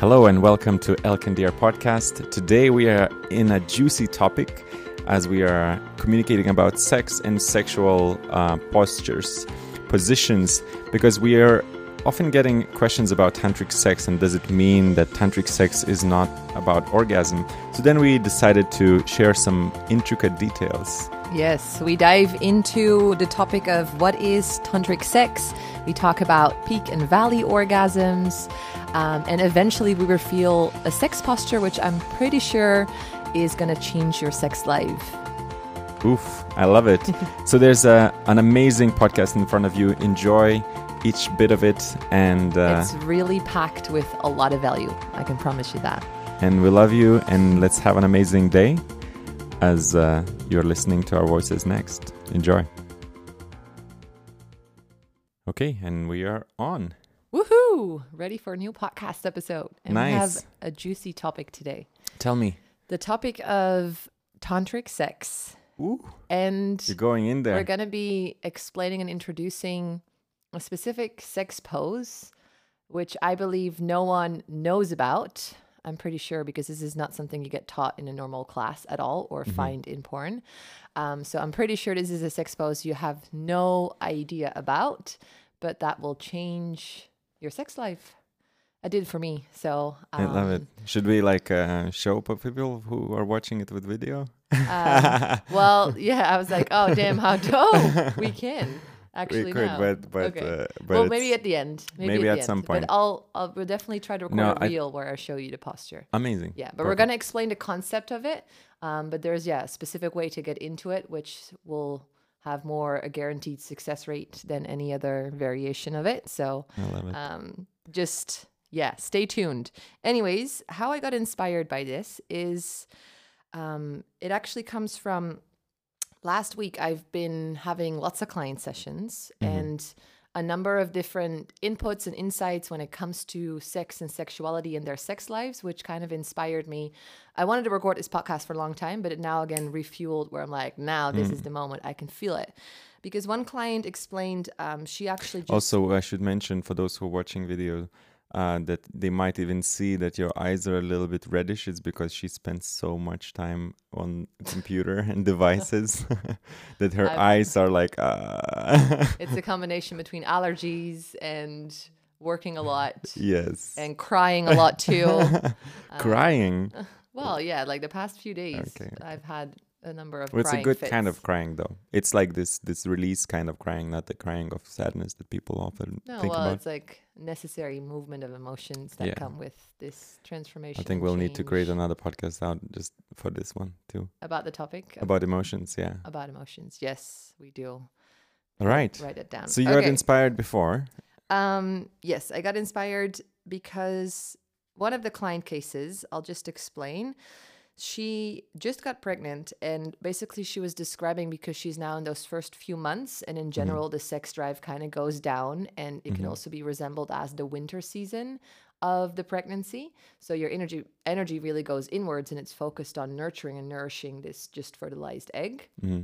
Hello and welcome to Elk and Deer podcast. Today we are in a juicy topic as we are communicating about sex and sexual uh, postures, positions, because we are often getting questions about tantric sex and does it mean that tantric sex is not about orgasm? So then we decided to share some intricate details. Yes, we dive into the topic of what is tantric sex. We talk about peak and valley orgasms. Um, and eventually, we reveal a sex posture, which I'm pretty sure is going to change your sex life. Oof, I love it. so, there's a, an amazing podcast in front of you. Enjoy each bit of it. And uh, it's really packed with a lot of value. I can promise you that. And we love you. And let's have an amazing day as uh, you're listening to our voices next. Enjoy. Okay, and we are on. Woohoo! Ready for a new podcast episode. And nice. we have a juicy topic today. Tell me. The topic of tantric sex. Ooh. And you're going in there. We're going to be explaining and introducing a specific sex pose, which I believe no one knows about. I'm pretty sure because this is not something you get taught in a normal class at all or mm-hmm. find in porn. Um, so I'm pretty sure this is a sex pose you have no idea about, but that will change your sex life. I did for me. So um, I love it. Um, Should we like uh, show people who are watching it with video? um, well, yeah, I was like, oh damn, how dope we can actually we could, now. but but, okay. uh, but well, maybe at the end. Maybe, maybe at, at some point. But I'll I'll we'll definitely try to record no, a reel I, where I show you the posture. Amazing. Yeah, but Perfect. we're gonna explain the concept of it. Um, but there's yeah a specific way to get into it, which will have more a guaranteed success rate than any other variation of it. So it. um, just yeah, stay tuned. Anyways, how I got inspired by this is um, it actually comes from last week. I've been having lots of client sessions mm-hmm. and a number of different inputs and insights when it comes to sex and sexuality in their sex lives, which kind of inspired me. I wanted to record this podcast for a long time, but it now again refueled where I'm like, now this mm. is the moment. I can feel it. Because one client explained um, she actually also I should mention for those who are watching video uh, that they might even see that your eyes are a little bit reddish it's because she spends so much time on computer and devices that her I've, eyes are like uh. it's a combination between allergies and working a lot yes and crying a lot too crying um, well yeah like the past few days okay. i've had a number of. Well, it's a good fits. kind of crying, though. It's like this this release kind of crying, not the crying of sadness that people often no, think well, about. it's like necessary movement of emotions that yeah. come with this transformation. I think we'll need to create another podcast out just for this one too. About the topic. About emotions, yeah. About emotions, yes, we do. All right. Write it down. So you okay. got inspired before. Um. Yes, I got inspired because one of the client cases. I'll just explain she just got pregnant and basically she was describing because she's now in those first few months and in mm-hmm. general mm-hmm. the sex drive kind of goes down and it mm-hmm. can also be resembled as the winter season of the pregnancy so your energy energy really goes inwards and it's focused on nurturing and nourishing this just fertilized egg mm-hmm.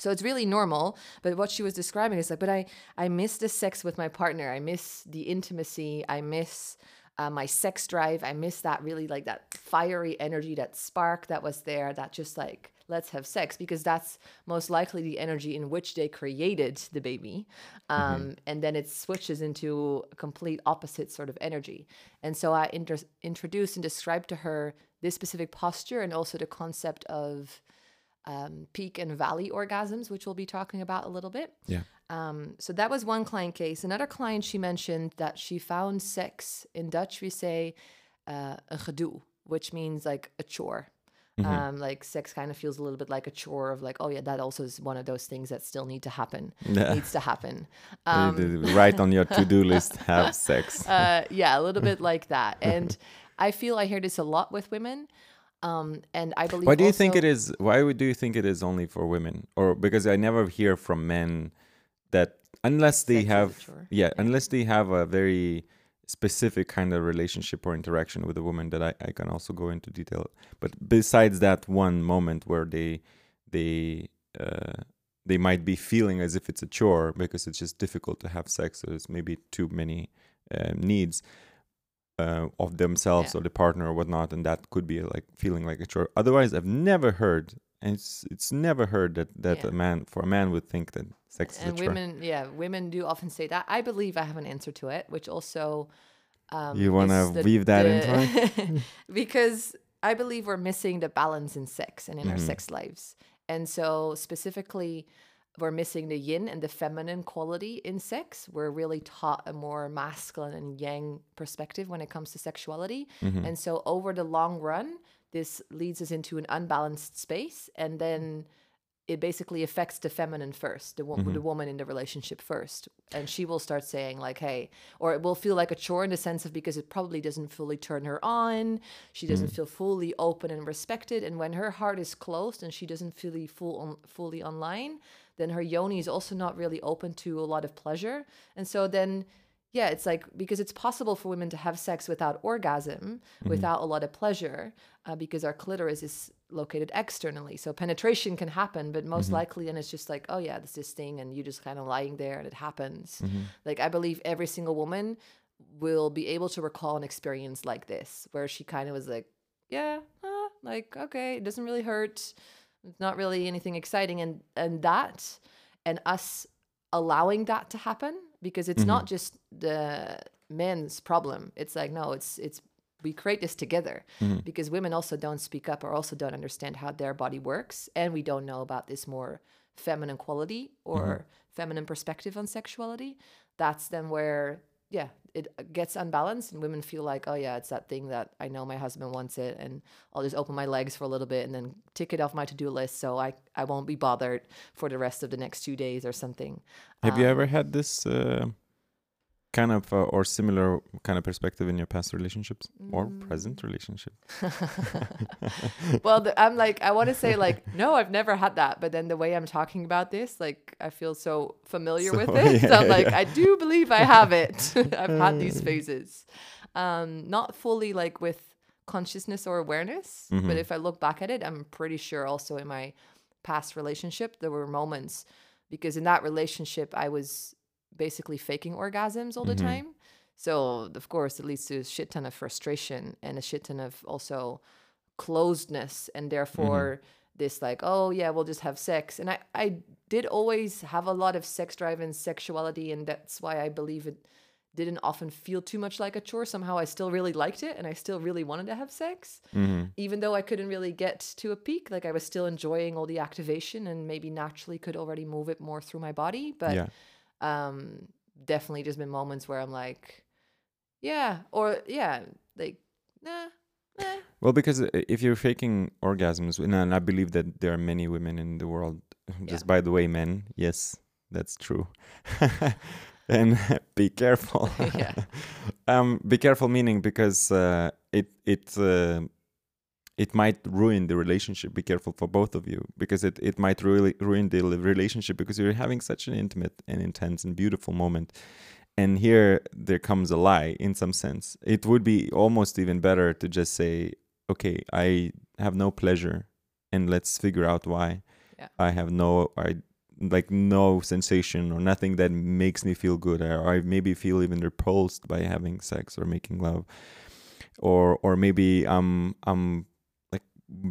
So it's really normal, but what she was describing is like, but I I miss the sex with my partner. I miss the intimacy. I miss uh, my sex drive. I miss that really like that fiery energy, that spark that was there, that just like, let's have sex, because that's most likely the energy in which they created the baby. Um, mm-hmm. And then it switches into a complete opposite sort of energy. And so I inter- introduced and described to her this specific posture and also the concept of um, peak and valley orgasms, which we'll be talking about a little bit. Yeah. Um, so that was one client case. Another client, she mentioned that she found sex in Dutch. We say uh, a gedoe, which means like a chore. Mm-hmm. Um, like sex kind of feels a little bit like a chore of like, oh yeah, that also is one of those things that still need to happen. Yeah. Needs to happen. Um, right on your to-do list, have sex. Uh, yeah, a little bit like that. And I feel I hear this a lot with women. Um, and I believe. Why do you think it is? Why do you think it is only for women? Or because I never hear from men that unless they have, yeah, yeah, unless they have a very specific kind of relationship or interaction with a woman that I, I can also go into detail. But besides that one moment where they they uh, they might be feeling as if it's a chore because it's just difficult to have sex. So there's maybe too many uh, needs uh, of themselves Yeah. or the partner or whatnot, and that could be like feeling like a chore. Otherwise, I've never heard, and it's it's never heard that that Yeah. a man for a man would think that sex is a and chore. women yeah women do often say that i believe i have an answer to it which also um, You wanna weave that the- into because i believe we're missing the balance in sex and in our Mhm. sex lives and so specifically we're missing the yin and the feminine quality in sex we're really taught a more masculine and yang perspective when it comes to sexuality Mhm. and so over the long run this leads us into an unbalanced space and then it basically affects the feminine first the, wo- Mm-hmm. the woman in the relationship first and she will start saying like hey or it will feel like a chore in the sense of because it probably doesn't fully turn her on she Mm. doesn't feel fully open and respected and when her heart is closed and she doesn't feel full on, fully online then her yoni is also not really open to a lot of pleasure and so then yeah, it's like because it's possible for women to have sex without orgasm, without a lot of pleasure, uh, because our clitoris is located externally. So penetration can happen, but most likely, and it's just like, oh yeah, this this thing, and you just kind of lying there and it happens. Like I believe every single woman will be able to recall an experience like this, where she kind of was like, yeah, uh, like okay, it doesn't really hurt, it's not really anything exciting, and and that, and us allowing that to happen because it's mm-hmm. not just the men's problem. It's like no it's it's we create this together mm-hmm. because women also don't speak up or also don't understand how their body works and we don't know about this more feminine quality or mm-hmm. feminine perspective on sexuality. That's then where yeah it gets unbalanced and women feel like oh yeah it's that thing that i know my husband wants it and i'll just open my legs for a little bit and then tick it off my to-do list so i i won't be bothered for the rest of the next two days or something. Have you Um, ever had this uh, kind of uh, or similar kind of perspective in your past relationships or Mm. present relationship? well the, i'm like i want to say like no i've never had that but then the way i'm talking about this like i feel so familiar with So, it so i'm like yeah. i do believe i have it i've had these phases um not fully like with consciousness or awareness but Mhm. if i look back at it i'm pretty sure also in my past relationship there were moments because in that relationship i was basically faking orgasms all the Mhm. time. So of course it leads to a shit ton of frustration and a shit ton of also closedness and therefore this like oh yeah we'll just have sex. And i i did always have a lot of sex drive and sexuality and that's why i believe it didn't often feel too much like a chore. Somehow i still really liked it and i still really wanted to have sex hmm even though i couldn't really get to a peak. Like i was still enjoying all the activation and maybe naturally could already move it more through my body but yeah. Um definitely just been moments where i'm like yeah or yeah like nah, nah. Well, because uh, if you're faking orgasms, and I- believe that there are many women in the world, just by the way, men, yes, that's true. and be careful. Yeah. um, be careful, meaning because uh, it it uh, it might ruin the relationship. Be careful for both of you because it it might really ruin the relationship because you're having such an intimate and intense and beautiful moment. And here there comes a lie in some sense. It would be almost even better to just say, okay, I have no pleasure and let's figure out why. Yeah. I have no I like no sensation or nothing that makes me feel good or I maybe feel even repulsed by having sex or making love. Or or maybe I'm I'm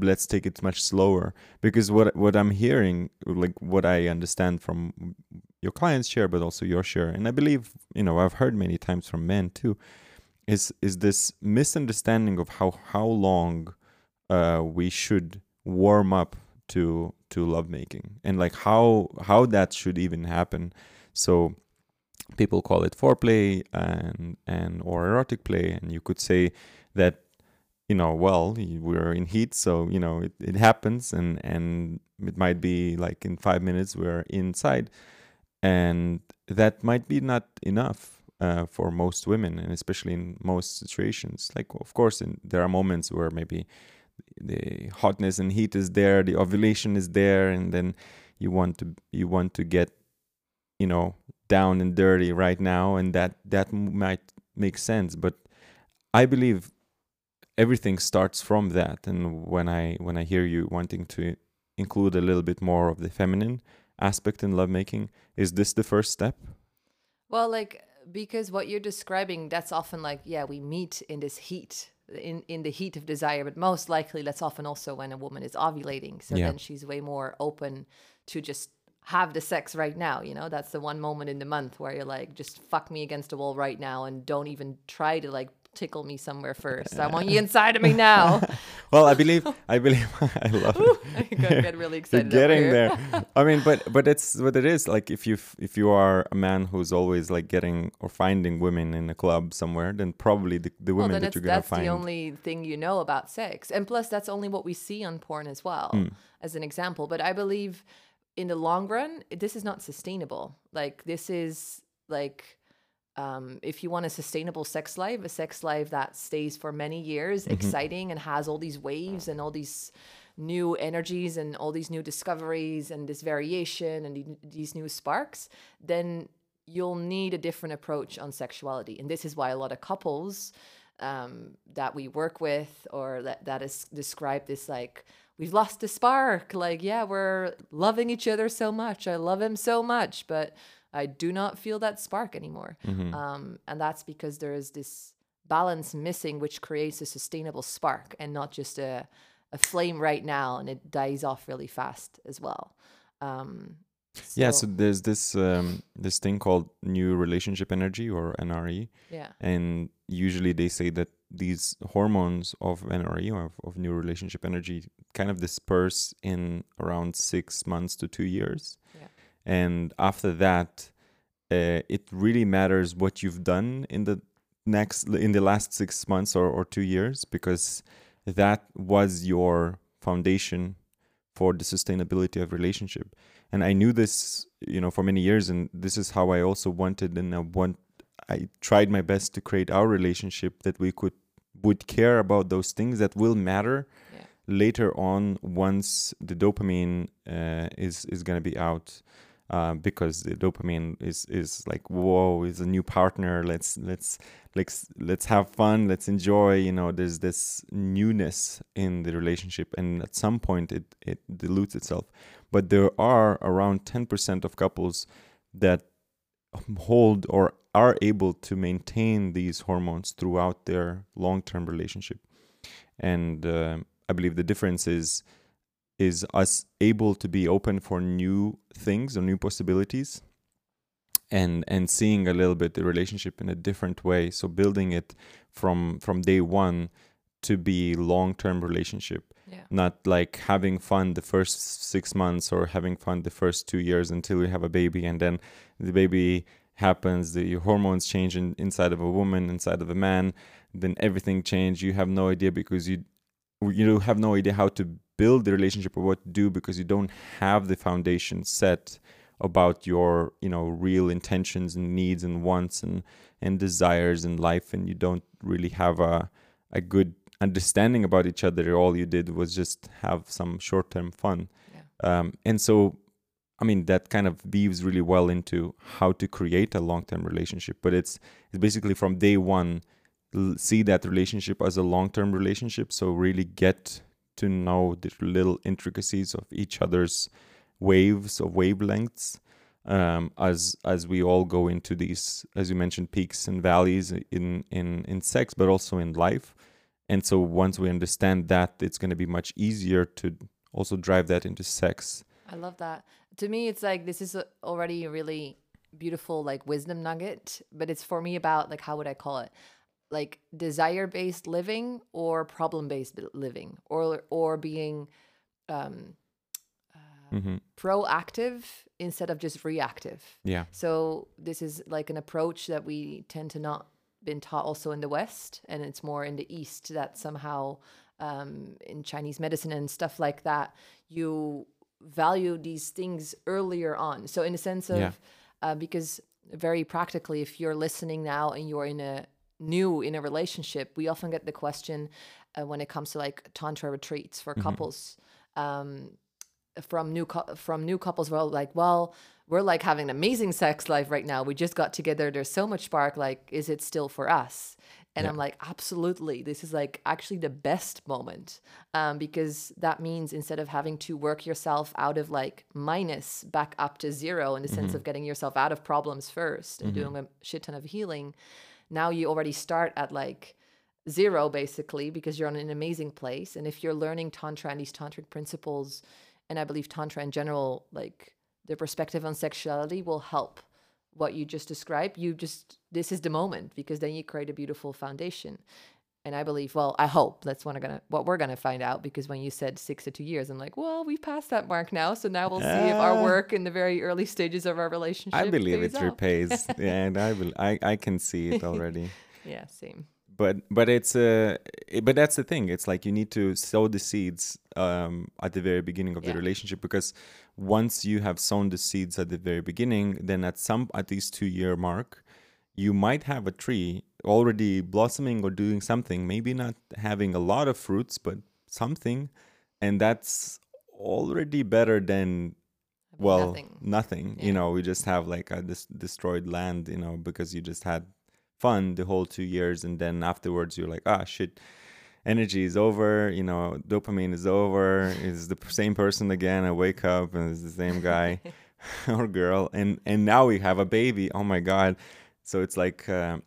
let's take it much slower because what what I'm hearing like what I understand from your clients share but also your share and I believe you know I've heard many times from men too is is this misunderstanding of how how long uh, we should warm up to to lovemaking and like how how that should even happen. So people call it foreplay and and or erotic play, and you could say that you know well we're in heat, so you know it, it happens, and and it might be like in five minutes we're inside, and that might be not enough uh, for most women, and especially in most situations. Like, of course, in, there are moments where maybe the hotness and heat is there, the ovulation is there, and then you want to you want to get, you know, down and dirty right now, and that that might make sense. But I believe everything starts from that, and when I when I hear you wanting to include a little bit more of the feminine aspect in lovemaking, is this the first step? Well, like because what you're describing that's often like yeah we meet in this heat in in the heat of desire but most likely that's often also when a woman is ovulating so Yeah. then she's way more open to just have the sex right now you know that's the one moment in the month where you're like just fuck me against the wall right now and don't even try to like tickle me somewhere first i want you inside of me now Well, I believe, I believe, I love it. i get really You're excited getting here. there. I mean, but but it's what it is. Like if you if you are a man who's always like getting or finding women in a club somewhere, then probably the, the women then that you're gonna that's find. the only thing you know about sex. And plus, that's only what we see on porn as well, Hmm. as an example. But I believe in the long run, this is not sustainable. Like, this is like, um, if you want a sustainable sex life, a sex life that stays for many years, Mm-hmm. exciting and has all these waves and all these new energies and all these new discoveries and this variation and the- these new sparks, then you'll need a different approach on sexuality. And this is why a lot of couples um, that we work with or that, that is described this like, we've lost the spark. Like, yeah, we're loving each other so much. I love him so much, but I do not feel that spark anymore. Um, and that's because there is this balance missing, which creates a sustainable spark and not just a, a flame right now and it dies off really fast as well. Um, yeah, so there's this um, this thing called new relationship energy or NRE, yeah. and usually they say that these hormones of NRE or of, of new relationship energy kind of disperse in around six months to two years. And after that, uh, it really matters what you've done in the next in the last six months or, or two years because that was your foundation for the sustainability of relationship and i knew this you know for many years and this is how i also wanted and i want i tried my best to create our relationship that we could would care about those things that will matter Yeah. later on once the dopamine uh, is is going to be out uh, because the dopamine is is like whoa is a new partner. Let's let's let's let's have fun. Let's enjoy you know there's this newness in the relationship and at some point it it dilutes itself. But there are around 10% of couples that hold or are able to maintain these hormones throughout their long-term relationship. And uh, i believe the difference is is us able to be open for new things or new possibilities and and seeing a little bit the relationship in a different way. So building it from from day one to be long-term relationship. Yeah. not like having fun the first six months or having fun the first two years until you have a baby and then the baby happens the hormones change in, inside of a woman inside of a man then everything change. You have no idea because you you have no idea how to build the relationship or what to do because you don't have the foundation set about your you know real intentions and needs and wants and and desires in life and you don't really have a a good understanding about each other. All you did was just have some short-term fun. Yeah. um, and so i mean that kind of weaves really well into how to create a long-term relationship but it's it's basically from day one l- see that relationship as a long-term relationship. So really get to know the little intricacies of each other's waves of wavelengths um, as as we all go into these as you mentioned peaks and valleys in in in sex but also in life and so once we understand that it's going to be much easier to also drive that into sex I love that. To me, it's like this is already a really beautiful like wisdom nugget, but it's for me about like how would I call it? Like desire based living or problem based living or or being um hmm proactive instead of just reactive. yeah So this is like an approach that we tend to not been taught also in the West, and it's more in the East that somehow um, in Chinese medicine and stuff like that you value these things earlier on. So in the sense of Yeah. uh, because very practically, if you're listening now and you're in a new in a relationship, we often get the question uh, when it comes to like tantra retreats for couples. Um, from new from new couples well like well we're like having an amazing sex life right now we just got together there's so much spark like is it still for us And Yeah. I'm like, absolutely. This is like actually the best moment um, because that means instead of having to work yourself out of like minus back up to zero in the sense Mm-hmm. of getting yourself out of problems 1st and doing a shit ton of healing, now you already start at like zero basically because you're in an amazing place. And if you're learning Tantra and these tantric principles, and I believe Tantra in general, like the perspective on sexuality will help what you just described, you just this is the moment because then you create a beautiful foundation. And I believe, well, I hope that's what, I'm gonna, what we're gonna find out because when you said six to two years, I'm like, well, we've passed that mark now, so now we'll see if our Ah. work in the very early stages of our relationship. I believe it repays. yeah, and I will. I I can see it already. Yeah, same. but but it's uh it- but that's the thing it's like you need to sow the seeds um at the very beginning of the relationship because once you have sown the seeds at the very beginning then at some at least two year mark you might have a tree already blossoming or doing something maybe not having a lot of fruits but something and that's already better than well nothing. nothing, Yeah. you know we just have like a dis- destroyed land you know because you just had fun the whole two years and then afterwards you're like ah shit energy is over you know dopamine is over it's the same person again i wake up and it's the same guy or girl and and now we have a baby oh my god so it's like uh,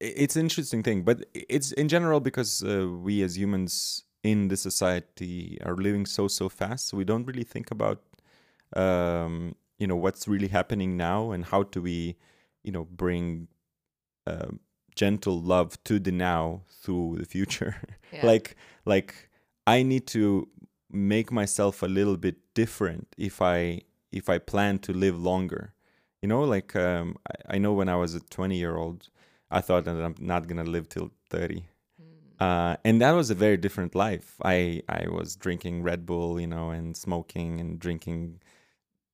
it's an interesting thing but it's in general because uh, we as humans in the society are living so so fast so we don't really think about um, you know what's really happening now and how do we you know bring um gentle love to the now through the future Yeah. like like i need to make myself a little bit different if i if i plan to live longer you know like um, I, I know when i was a 20 year old i thought that i'm not gonna live till 30 uh, and that was a very different life. I I was drinking Red Bull, you know, and smoking and drinking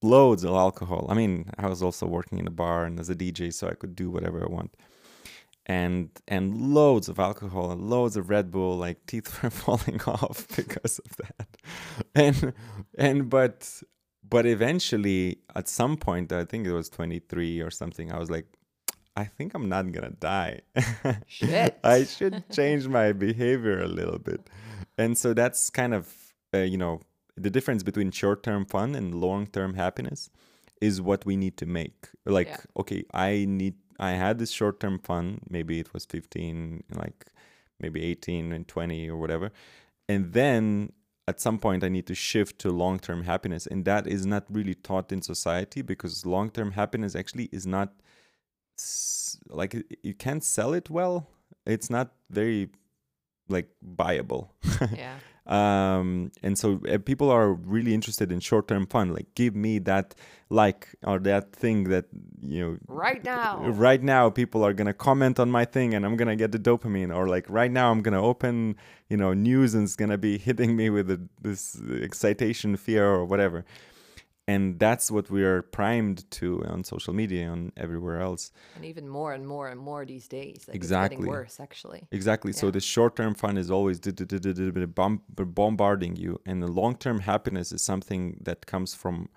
loads of alcohol. I mean, I was also working in a bar and as a DJ, so I could do whatever I want. And and loads of alcohol and loads of Red Bull, like teeth were falling off because of that. And and but but eventually, at some point, I think it was 23 or something. I was like, I think I'm not gonna die. Shit. I should change my behavior a little bit. And so that's kind of, uh, you know, the difference between short term fun and long term happiness is what we need to make. Like, Yeah. okay, I need, I had this short term fun. Maybe it was 15, like maybe 18 and 20 or whatever. And then at some point, I need to shift to long term happiness. And that is not really taught in society because long term happiness actually is not like you can't sell it well. It's not very like buyable. yeah. Um and so uh, people are really interested in short-term fun like give me that like or that thing that you know Right now. right now people are gonna comment on my thing and i'm gonna get the dopamine or like right now i'm gonna open you know news and it's gonna be hitting me with the, this excitation fear or whatever and that's what we are primed to on social media and everywhere else And even more and more and more these days. Like It's Exactly. getting worse, actually. Exactly. So the short term fun is always bombarding you, and the long term happiness is something that comes from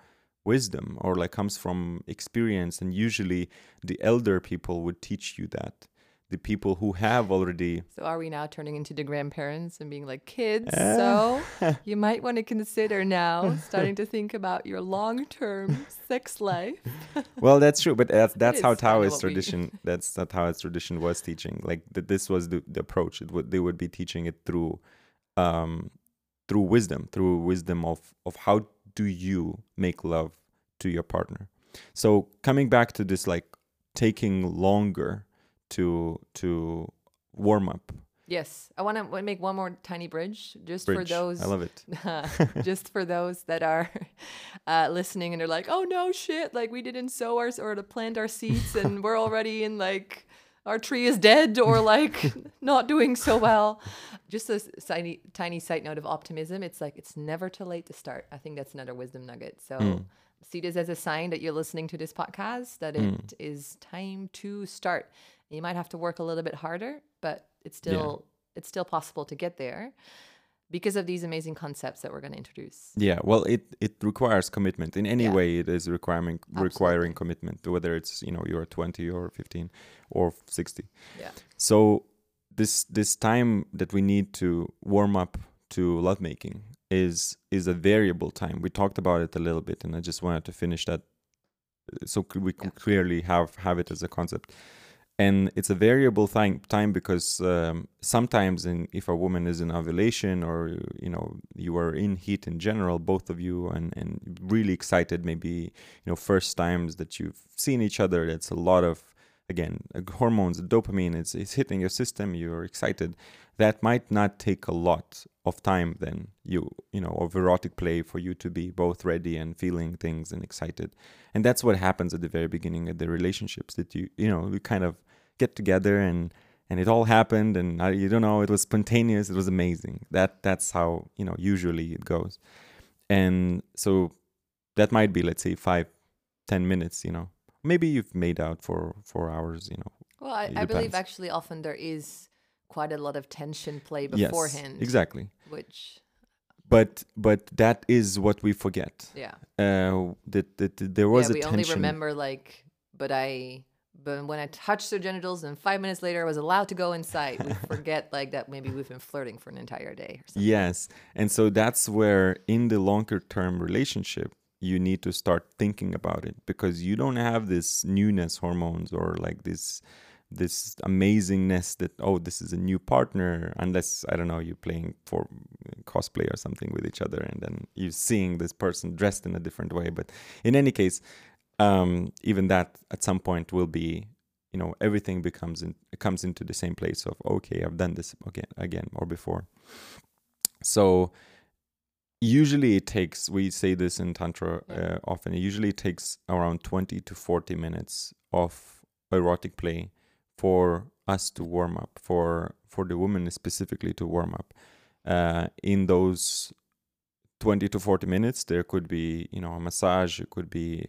wisdom or like comes from experience. And usually, the elder people would teach you that. The people who have already So are we now turning into the grandparents and being like, kids, Eh. so you might want to consider now starting to think about your long-term sex life. well that's true but that's that's how taoist what we- tradition that's that taoist tradition was teaching like that this was the, the approach it would they would be teaching it through um through wisdom through wisdom of of how do you make love to your partner so coming back to this like taking longer to to warm up Yes, I want to make one more tiny bridge just bridge for those i love it just for those that are uh, listening and they're like, oh no, shit, like we didn't sow our or to plant our seeds and we're already in like our tree is dead or like not doing so well. Just a tiny tiny side note of optimism. It's like it's never too late to start. I think that's another wisdom nugget. So see this as a sign that you're listening to this podcast that it is time to start. You might have to work a little bit harder, but it's still it's still possible to get there because of these amazing concepts that we're going to introduce. Yeah, well, it it requires commitment in any Yeah. way. It is requiring requiring commitment, whether it's you know you're 20 or 15 or 60. Yeah. So this this time that we need to warm up to lovemaking is is a variable time. We talked about it a little bit, and I just wanted to finish that uh, so we can clearly have have it as a concept. And it's a variable time time because um, sometimes, in, if a woman is in ovulation or you know you are in heat in general, both of you, and and really excited, maybe you know first times that you've seen each other, it's a lot of again uh, hormones dopamine it's, it's hitting your system you're excited. That might not take a lot of time then you you know of erotic play for you to be both ready and feeling things and excited. And that's what happens at the very beginning of the relationships that you you know we kind of get together and and it all happened and uh, you don't know it was spontaneous it was amazing. That that's how you know usually it goes. And so that might be let's say five ten minutes you know. Maybe you've made out for four hours you know. Well, I, I believe actually often there is quite a lot of tension play beforehand Yes, exactly. Which, but but that is what we forget. Yeah. uh that, that, that there was yeah, a we tension. only remember like, but I, but when I touched their genitals and five minutes later I was allowed to go inside, we forget like that maybe we've been flirting for an entire day or something. yes. And so that's where in the longer term relationship you need to start thinking about it because you don't have this newness hormones or like this this amazingness that oh this is a new partner unless i don't know you're playing for uh, cosplay or something with each other and then you're seeing this person dressed in a different way. But in any case um even that at some point will be you know everything becomes in comes into the same place of okay i've done this again again or before. So usually it takes we say this in tantra uh, often it usually takes around 20 to 40 minutes of erotic play for us to warm up for for the woman specifically to warm up. Uh, in those 20 to 40 minutes there could be you know a massage it could be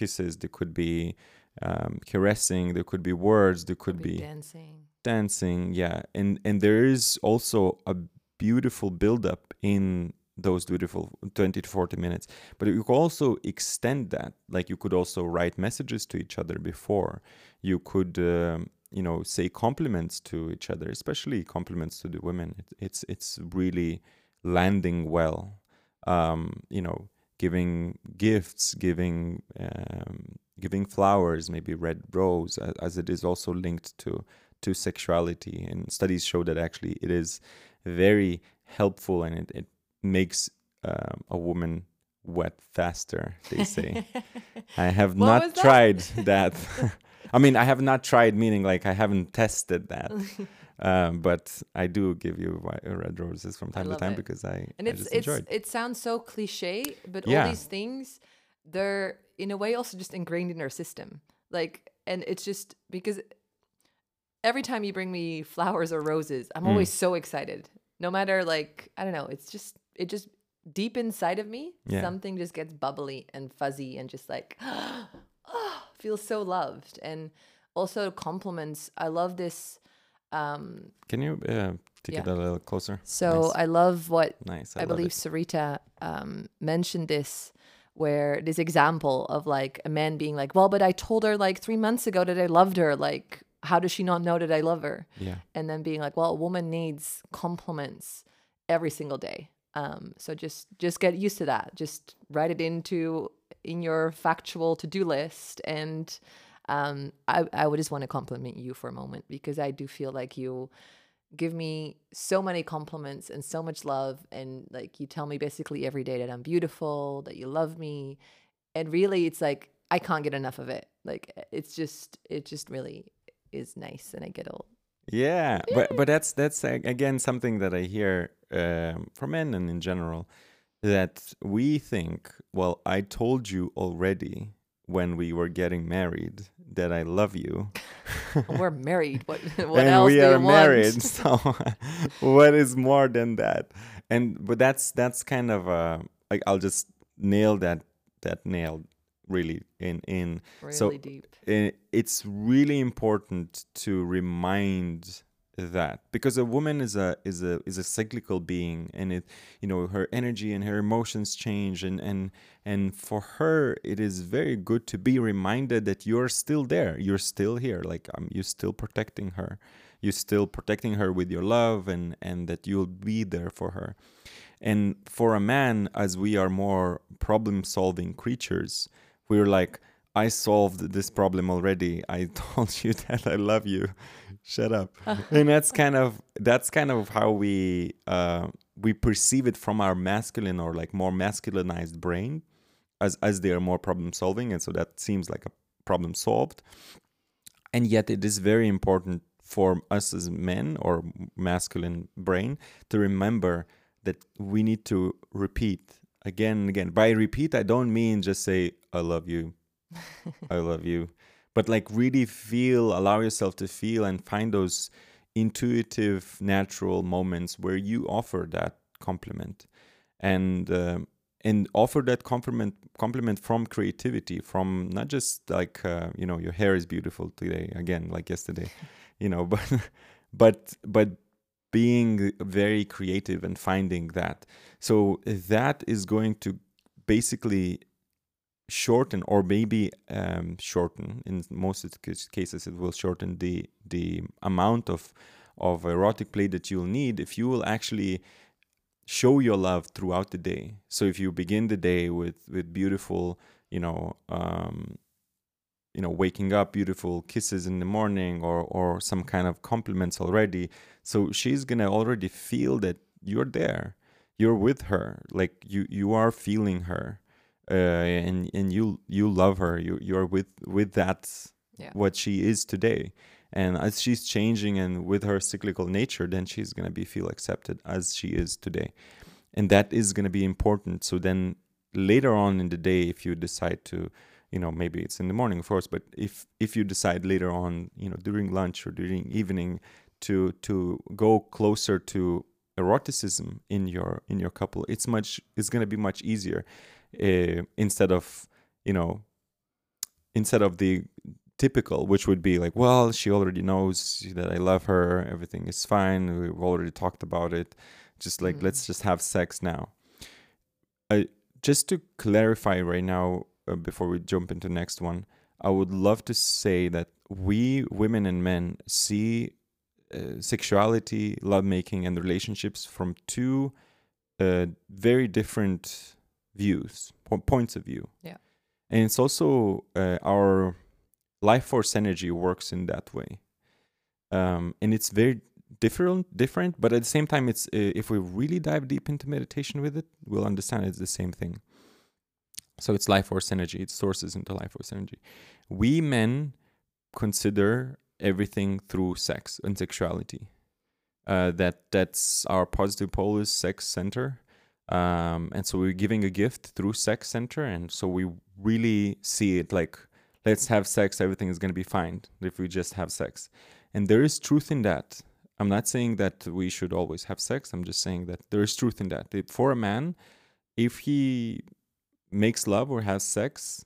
kisses there could be um, caressing there could be words there could be dancing. dancing yeah. And and there is also a beautiful build-up in those beautiful 20 to 40 minutes. But you could also extend that like you could also write messages to each other before. You could um, you know say compliments to each other especially compliments to the women. It, it's it's really landing well. Um, you know giving gifts giving um, giving flowers maybe red rose as it is also linked to to sexuality. And studies show that actually it is very helpful and it, it makes um, a woman wet faster they say. I have What not that? tried that. I mean i have not tried meaning like i haven't tested that um, but i do give you wi- uh, red roses from time to time it. because i, and it's just it's enjoyed it sounds so cliche but Yeah. all these things they're in a way also just ingrained in our system like and it's just because every time you bring me flowers or roses i'm Mm. always so excited no matter like i don't know it's just it just deep inside of me Yeah. something just gets bubbly and fuzzy and just like oh, feels so loved and also compliments i love this um can you uh, take it Yeah. a little closer so nice, i love what nice. I, love believe it. Sarita um, mentioned this, where this example of like a man being like, "Well, but I told her like three months ago that I loved her. Like, how does she not know that I love her?" yeah And then being like, "Well, a woman needs compliments every single day. Um, so just just get used to that. Just write it into in your factual to do list and." Um, I, I would just want to compliment you for a moment because I do feel like you give me so many compliments and so much love and like you tell me basically every day that I'm beautiful, that you love me. And really it's like I can't get enough of it. Like it's just it just really is nice and I get all Yeah, but but that's that's again something that I hear um, from men and in general that we think. Well, I told you already when we were getting married that I love you, we're married. What what and else we are married. So, what is more than that? And but that's that's kind of uh, like I'll just nail that that nail really in in really so deep. i- it's really important to remind that. Because a woman is a is a is a cyclical being and it you know her energy and her emotions change and and and for her it is very good to be reminded that you're still there you're still here like um, you're still protecting her. You're still protecting her with your love and and that you'll be there for her. And for a man as we are more problem solving creatures we're like i solved this problem already. I told you that i love you shut up. And that's kind of that's kind of how we uh we perceive it from our masculine or like more masculinized brain as as they are more problem solving and so that seems like a problem solved. And yet it is very important for us as men or masculine brain to remember that we need to repeat again and again. By repeat i don't mean just say i love you. I love you but like really feel allow yourself to feel and find those intuitive natural moments where you offer that compliment. And um, and offer that compliment compliment from creativity from not just like uh, you know your hair is beautiful today again like yesterday you know but but but being very creative and finding that. So that is going to basically shorten or maybe um, shorten in most cases it will shorten the the amount of of erotic play that you'll need if you will actually show your love throughout the day. So if you begin the day with with beautiful, you know, um, you know, waking up, beautiful kisses in the morning, or or some kind of compliments already, so she's gonna already feel that you're there, you're with her, like you you are feeling her, uh, and and you you love her, you you're with with that yeah. what she is today. And as she's changing and with her cyclical nature then she's going to be feel accepted as she is today. And that is going to be important. So then later on in the day if you decide to you know maybe it's in the morning of course but if if you decide later on you know during lunch or during evening to to go closer to eroticism in your in your couple it's much it's going to be much easier uh, instead of you know instead of the typical, which would be like, well, she already knows that I love her, everything is fine, we've already talked about it. Just like, mm. let's just have sex now. I, just to clarify right now, uh, before we jump into the next one, I would love to say that we, women and men, see uh, sexuality, lovemaking, and relationships from two uh, very different views, points of view. Yeah. And it's also uh, our life force energy works in that way. Um, and it's very different different but at the same time it's uh, if we really dive deep into meditation with it we'll understand it's the same thing. So it's life force energy it sources into life force energy. We men consider everything through sex and sexuality. Uh, that that's our positive pole is sex center um, and so we're giving a gift through sex center and so we really see it like let's have sex, everything is going to be fine if we just have sex. And there is truth in that. I'm not saying that we should always have sex. I'm just saying that there is truth in that. For a man, if he makes love or has sex,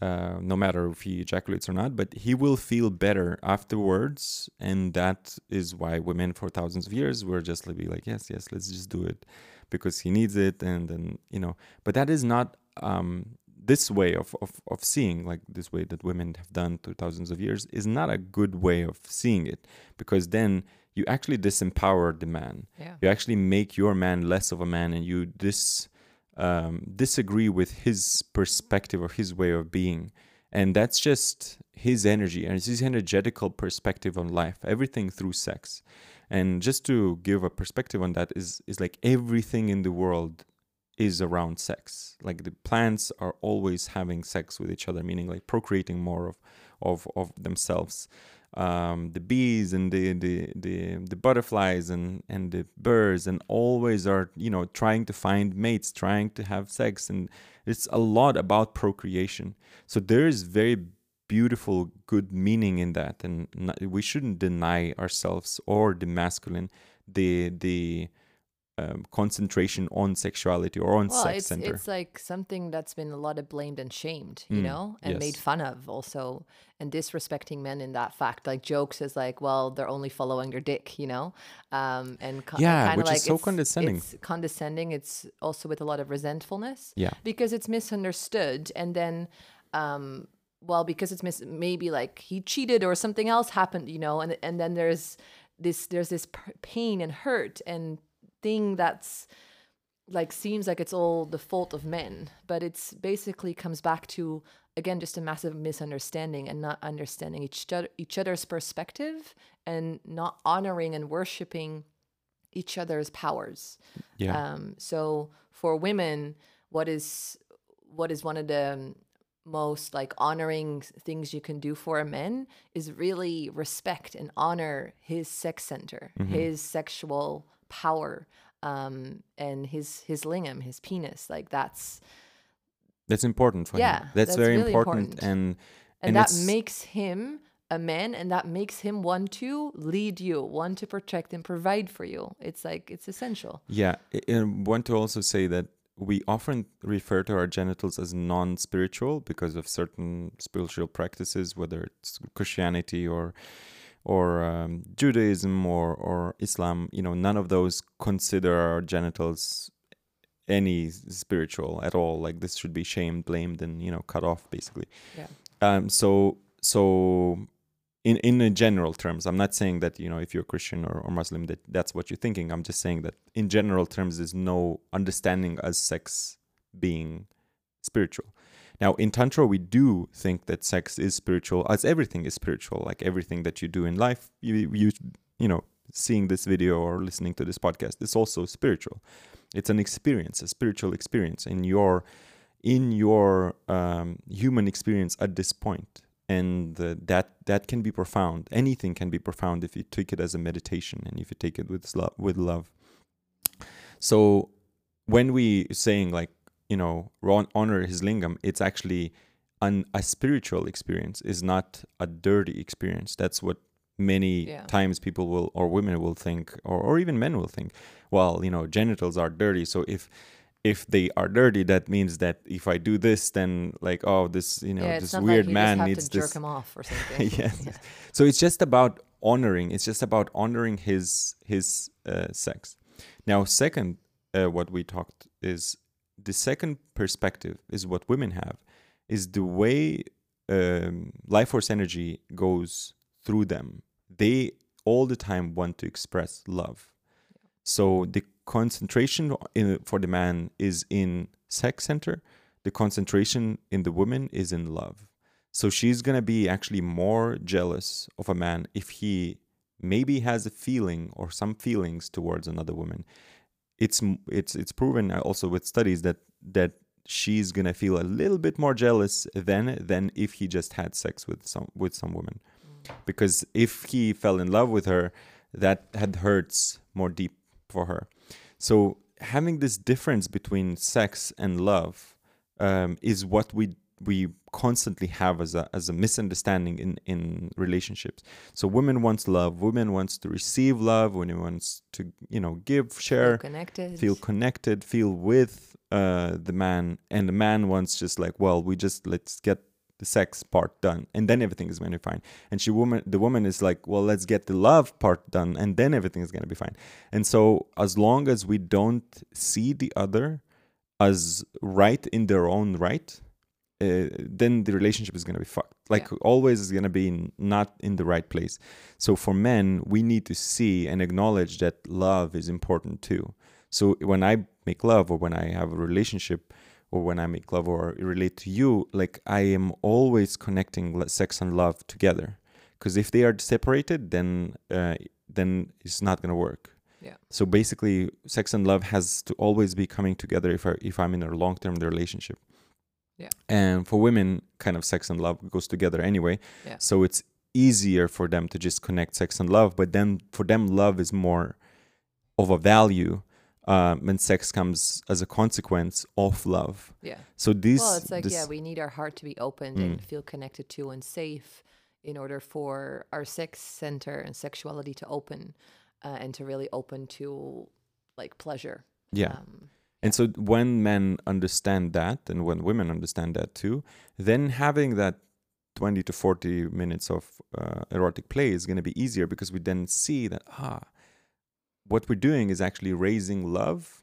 uh, no matter if he ejaculates or not, but he will feel better afterwards. And that is why women for thousands of years were just like, yes, yes, let's just do it because he needs it. And then, you know, but that is not um, this way of, of, of seeing, like this way that women have done through thousands of years, is not a good way of seeing it because then you actually disempower the man. Yeah. You actually make your man less of a man and you dis, um, disagree with his perspective or his way of being. And that's just his energy and his energetical perspective on life, everything through sex. And just to give a perspective on that is is like everything in the world is around sex. Like the plants are always having sex with each other, meaning like procreating more of of, of themselves. Um, the bees and the, the the the butterflies and and the birds and always are you know trying to find mates, trying to have sex, and it's a lot about procreation. So there is very beautiful, good meaning in that, and not, we shouldn't deny ourselves or the masculine the the um, concentration on sexuality or on well, sex it's, center. It's like something that's been a lot of blamed and shamed, you Mm, know, and yes. made fun of also, and disrespecting men in that fact. Like jokes is like, well, they're only following their dick, you know, um, and co- Yeah, which is so it's- condescending. It's condescending. It's also with a lot of resentfulness. Yeah. because it's misunderstood, and then. Um, well, because it's mis- maybe like he cheated or something else happened, you know, and and then there's this there's this p- pain and hurt and thing that's like seems like it's all the fault of men but it's basically comes back to again just a massive misunderstanding and not understanding each other each other's perspective and not honoring and worshiping each other's powers Yeah. um, so for women what is what is one of the um, most like honoring things you can do for a man is really respect and honor his sex center his sexual power um and his his lingam his penis like that's That's important for Yeah, him. That's, that's very really important. important. And and, that makes him a man and that makes him want to lead you want to protect and provide for you it's like it's essential Yeah, I want to also say that we often refer to our genitals as non-spiritual because of certain spiritual practices, whether it's Christianity or or um, Judaism or or Islam. You know, none of those consider our genitals any spiritual at all. Like this should be shamed, blamed, and you know, cut off basically. Yeah. Um. So so in in general terms i'm not saying that you know if you're christian or, or muslim that that's what you're thinking. I'm just saying that in general terms there's no understanding as sex being spiritual. Now in tantra we do think that sex is spiritual as everything is spiritual like everything that you do in life you you you know seeing this video or listening to this podcast is also spiritual. It's an experience a spiritual experience in your in your um, human experience at this point and uh, that that can be profound. Anything can be profound if you take it as a meditation and if you take it with love with love. So when we saying like you know honor his lingam it's actually an a spiritual experience is not a dirty experience. That's what many Yeah. times people will or women will think or, or even men will think. Well you know genitals are dirty so if if they are dirty that means that if i do this then like oh this you know yeah, this weird like man needs to jerk this him off or something. yes. Yeah. So it's just about honoring. It's just about honoring his his uh, sex. Now, second, uh, what we talked is the second perspective is what women have, is the way um, life force energy goes through them. They all the time want to express love. So the concentration in, for the man is in sex center. The concentration in the woman is in love. So she's gonna be actually more jealous of a man if he maybe has a feeling or some feelings towards another woman. It's it's it's proven also with studies that that she's gonna feel a little bit more jealous than than if he just had sex with some with some woman, because if he fell in love with her, that had hurts more deep for her. So having this difference between sex and love um, is what we we constantly have as a as a misunderstanding in in relationships. So women wants love, women wants to receive love, women wants to you know give, Feel share, connected. feel connected, feel with uh, the man, and the man wants just like well, we just let's get the sex part done, and then everything is going to be fine. And she woman, the woman is like, well, let's get the love part done, and then everything is going to be fine. And so as long as we don't see the other as right in their own right, uh, then the relationship is going to be fucked. Like always is going to be n- not in the right place. So for men, we need to see and acknowledge that love is important too. So when I make love or when I have a relationship or when I make love or relate to you, like I am always connecting sex and love together. Because if they are separated, then uh, then it's not going to work. Yeah. So basically, sex and love has to always be coming together if I if I'm in a long term relationship. Yeah. And for women, kind of sex and love goes together anyway. Yeah. So it's easier for them to just connect sex and love, but then for them, love is more of a value, um, and sex comes as a consequence of love. Yeah. So this, Well, it's like this- yeah, we need our heart to be opened Mm. and feel connected to and safe in order for our sex center and sexuality to open uh, and to really open to like pleasure. yeah. Um, And so when men understand that and when women understand that too, then having that 20 to 40 minutes of uh, erotic play is going to be easier because we then see that, ah, what we're doing is actually raising love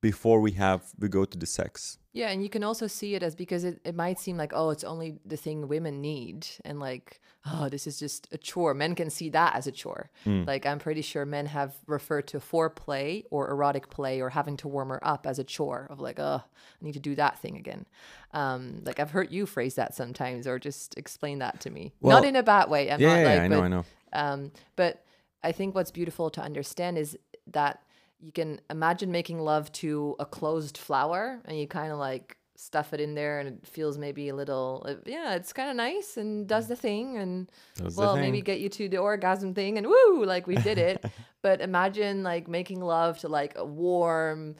before we have we go to the sex. Yeah, and you can also see it as because it, it might seem like, oh, it's only the thing women need. And like, oh, this is just a chore. Men can see that as a chore. Like, I'm pretty sure men have referred to foreplay or erotic play or having to warm her up as a chore of like, oh, I need to do that thing again. Um, like, I've heard you phrase that sometimes or just explain that to me. Well, not in a bad way. I'm yeah, not yeah, I know, but I know. um, but I think what's beautiful to understand is that you can imagine making love to a closed flower and you kind of like stuff it in there and it feels maybe a little, uh, yeah, it's kind of nice and does the thing and Does well, maybe get you to the orgasm thing and woo, like we did it. but imagine like making love to like a warm,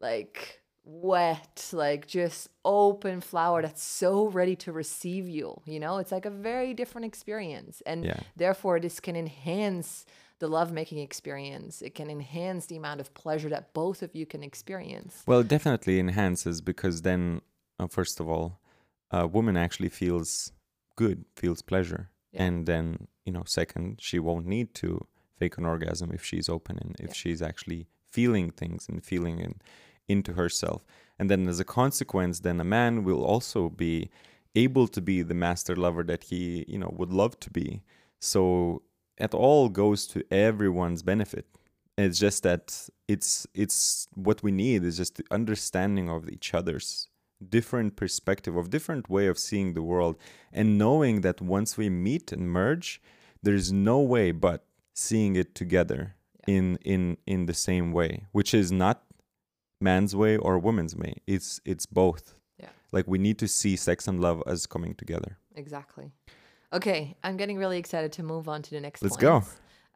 like wet, like just open flower that's so ready to receive you. You know, it's like a very different experience. And Yeah. therefore, this can enhance the lovemaking experience. It can enhance the amount of pleasure that both of you can experience. Well, it definitely enhances because then, uh, first of all, a woman actually feels good, feels pleasure, Yeah. and then you know, second, she won't need to fake an orgasm if she's open and if Yeah. she's actually feeling things and feeling in, into herself. And then, as a consequence, then a man will also be able to be the master lover that he you know would love to be. So it all goes to everyone's benefit. It's just that it's it's what we need is just the understanding of each other's different perspective of different way of seeing the world and knowing that once we meet and merge there's no way but seeing it together in in in the same way which is not man's way or woman's way it's it's both Yeah. like we need to see sex and love as coming together Exactly. Okay, I'm getting really excited to move on to the next Let's go.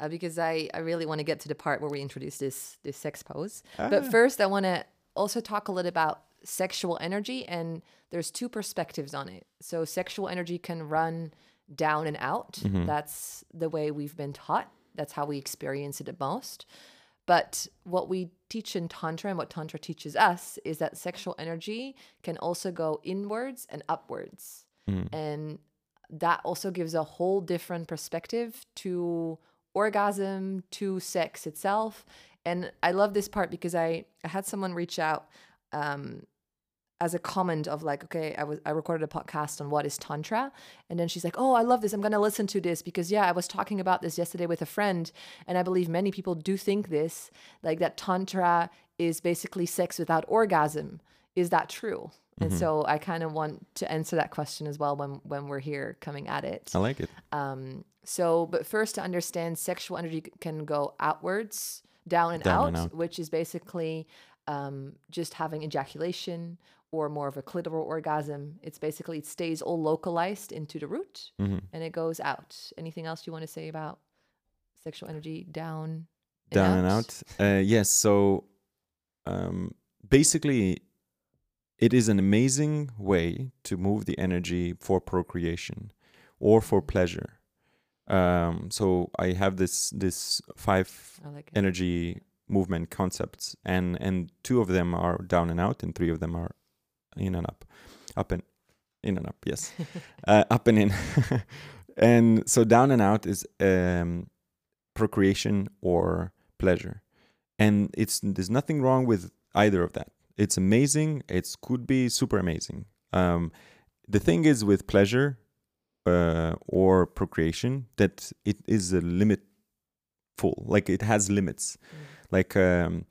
Uh, because I, I really want to get to the part where we introduce this this sex pose. Ah. But first, I want to also talk a little about sexual energy, and there's two perspectives on it. So sexual energy can run down and out. Mm-hmm. That's the way we've been taught. That's how we experience it the most. But what we teach in Tantra and what Tantra teaches us is that sexual energy can also go inwards and upwards. And that also gives a whole different perspective to orgasm, to sex itself. And I love this part because I, I had someone reach out um, as a comment of like, okay, I was I recorded a podcast on what is tantra, and then she's like, oh, I love this. I'm gonna listen to this because yeah, I was talking about this yesterday with a friend, and I believe many people do think this, like that tantra is basically sex without orgasm. Is that true? And so I kind of want to answer that question as well when when we're here coming at it. i like it Um, so, but first to understand, sexual energy can go outwards, down and, Down out, and out. which is basically um, just having ejaculation or more of a clitoral orgasm. It's basically it stays all localized into the root Mm-hmm. and it goes out. Anything else you want to say about sexual energy down? down and out. Uh, yes. So um, basically, it is an amazing way to move the energy for procreation or for pleasure. Um, so I have this this five like energy movement concepts, and and two of them are down and out, and three of them are in and up, up and in and up. Yes, uh, up and in. and so down and out is um, procreation or pleasure, and it's there's nothing wrong with either of that. It's amazing. It could be super amazing. Um, the thing is with pleasure uh, or procreation that it is a limit full like it has limits like um,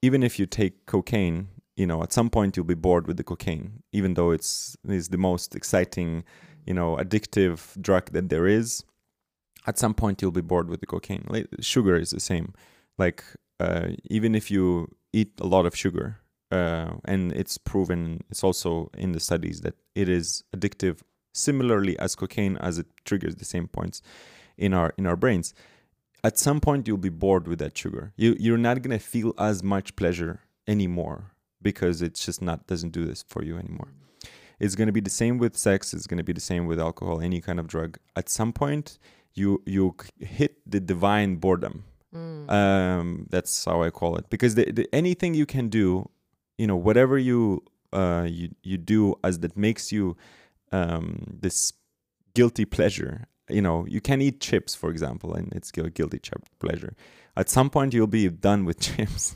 even if you take cocaine you know at some point you'll be bored with the cocaine even though it's is the most exciting you know addictive drug that there is at some point you'll be bored with the cocaine like, sugar is the same like uh, even if you eat a lot of sugar uh, and it's proven it's also in the studies that it is addictive similarly as cocaine as it triggers the same points in our in our brains. At some point you'll be bored with that sugar. You you're not going to feel as much pleasure anymore because it's just not doesn't do this for you anymore. It's going to be the same with sex. It's going to be the same with alcohol any kind of drug. At some point you you hit the divine boredom. Um that's how i call it. Because the, the, anything you can do you know whatever you uh you you do as that makes you um this guilty pleasure you know you can eat chips for example and it's a guilty pleasure at some point you'll be done with chips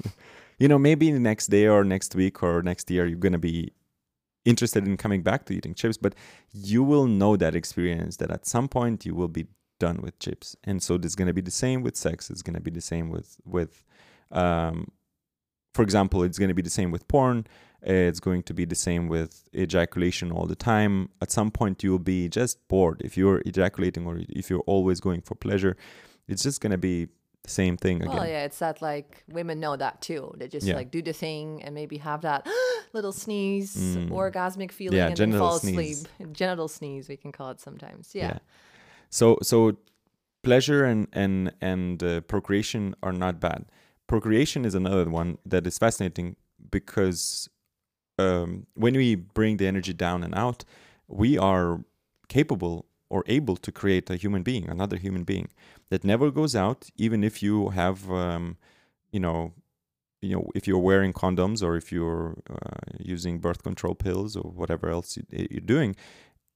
you know, maybe the next day or next week or next year, you're going to be interested in coming back to eating chips, but you will know that experience that at some point you will be done with chips. And so it's going to be the same with sex. It's going to be the same with, with, um, for example, it's going to be the same with porn. It's going to be the same with ejaculation all the time. At some point, you'll be just bored. If you're ejaculating or if you're always going for pleasure, it's just going to be the same thing again. Well, yeah, it's that like women know that too. They just Yeah. like do the thing and maybe have that little sneeze, orgasmic feeling, Mm. Yeah, and then fall sneeze. asleep. Genital sneeze, we can call it sometimes. Yeah. So so pleasure and and and uh, procreation are not bad. Procreation is another one that is fascinating because um, when we bring the energy down and out, we are capable or able to create a human being, another human being that never goes out, even if you have, um, you know, you know, if you're wearing condoms or if you're uh, using birth control pills or whatever else you, you're doing,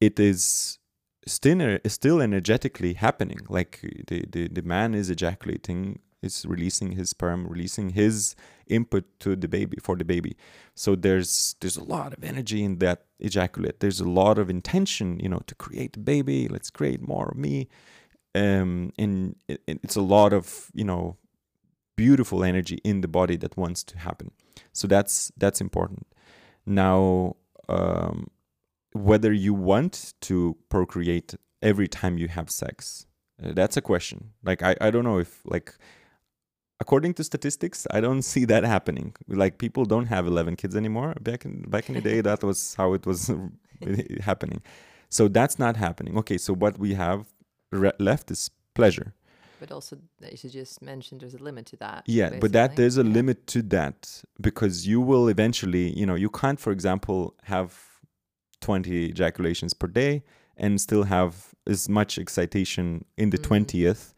it is still still energetically happening. Like the, the the man is ejaculating, is releasing his sperm, releasing his input to the baby for the baby. So there's there's a lot of energy in that ejaculate. There's a lot of intention, you know, to create a baby. Let's create more of me. Um, and it, it's a lot of you know beautiful energy in the body that wants to happen. So that's that's important. Now, um, whether you want to procreate every time you have sex, uh, that's a question. Like I, I don't know if like according to statistics, I don't see that happening. Like people don't have 11 kids anymore. Back in back in the day, that was how it was happening. So that's not happening. Okay, so what we have re- left is pleasure. But also, as you just mentioned, there's a limit to that. Yeah, but that there's a Yeah. limit to that because you will eventually, you know, you can't, for example, have 20 ejaculations per day and still have as much excitation in the Mhm. 20th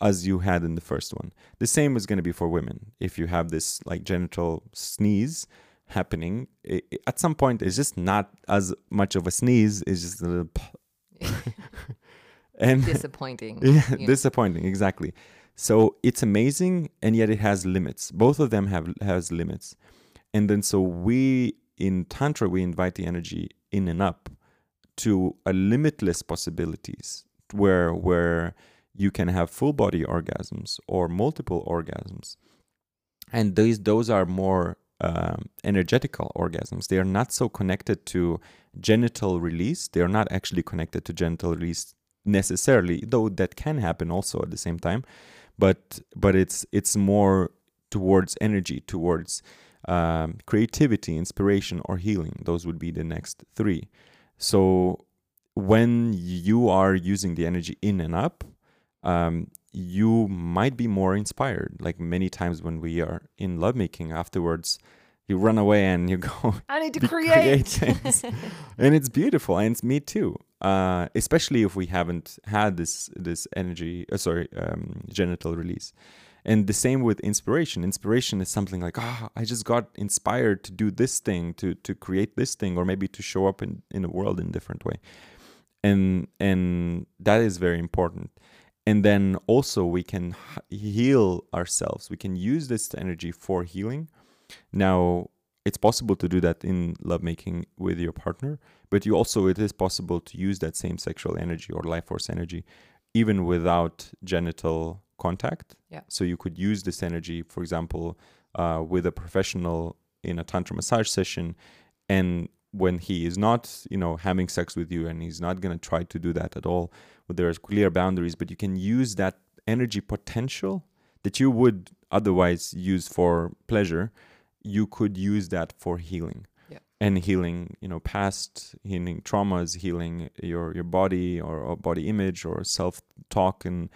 as you had in the first one. The same is going to be for women. If you have this like genital sneeze happening, i i- at some point it's just not as much of a sneeze, it's just a little and disappointing. yeah, you know. disappointing exactly so it's amazing and yet it has limits both of them have has limits and then so we in tantra we invite the energy in and up to a limitless possibilities where where you can have full body orgasms or multiple orgasms. And these those are more um, energetical orgasms. They are not so connected to genital release. They are not actually connected to genital release necessarily though that can happen also at the same time. But but it's it's more towards energy towards um, creativity inspiration or healing. Those would be the next three. So when you are using the energy in and up um, you might be more inspired like many times when we are in lovemaking afterwards you run away and you go I need to create. and it's beautiful and it's me too uh, especially if we haven't had this this energy uh, sorry um, genital release. And the same with inspiration. Inspiration is something like ah i just got inspired to do this thing to to create this thing or maybe to show up in in the world in a different way. And and that is very important and then also we can heal ourselves. We can use this energy for healing. Now it's possible to do that in lovemaking with your partner but you also it is possible to use that same sexual energy or life force energy even without genital contact. Yeah. so you could use this energy for example uh, with a professional in a tantra massage session and when he is not you know having sex with you and he's not going to try to do that at all well, there's clear boundaries but you can use that energy potential that you would otherwise use for pleasure you could use that for healing Yeah. and healing you know past healing traumas healing your your body or, or body image or self talk and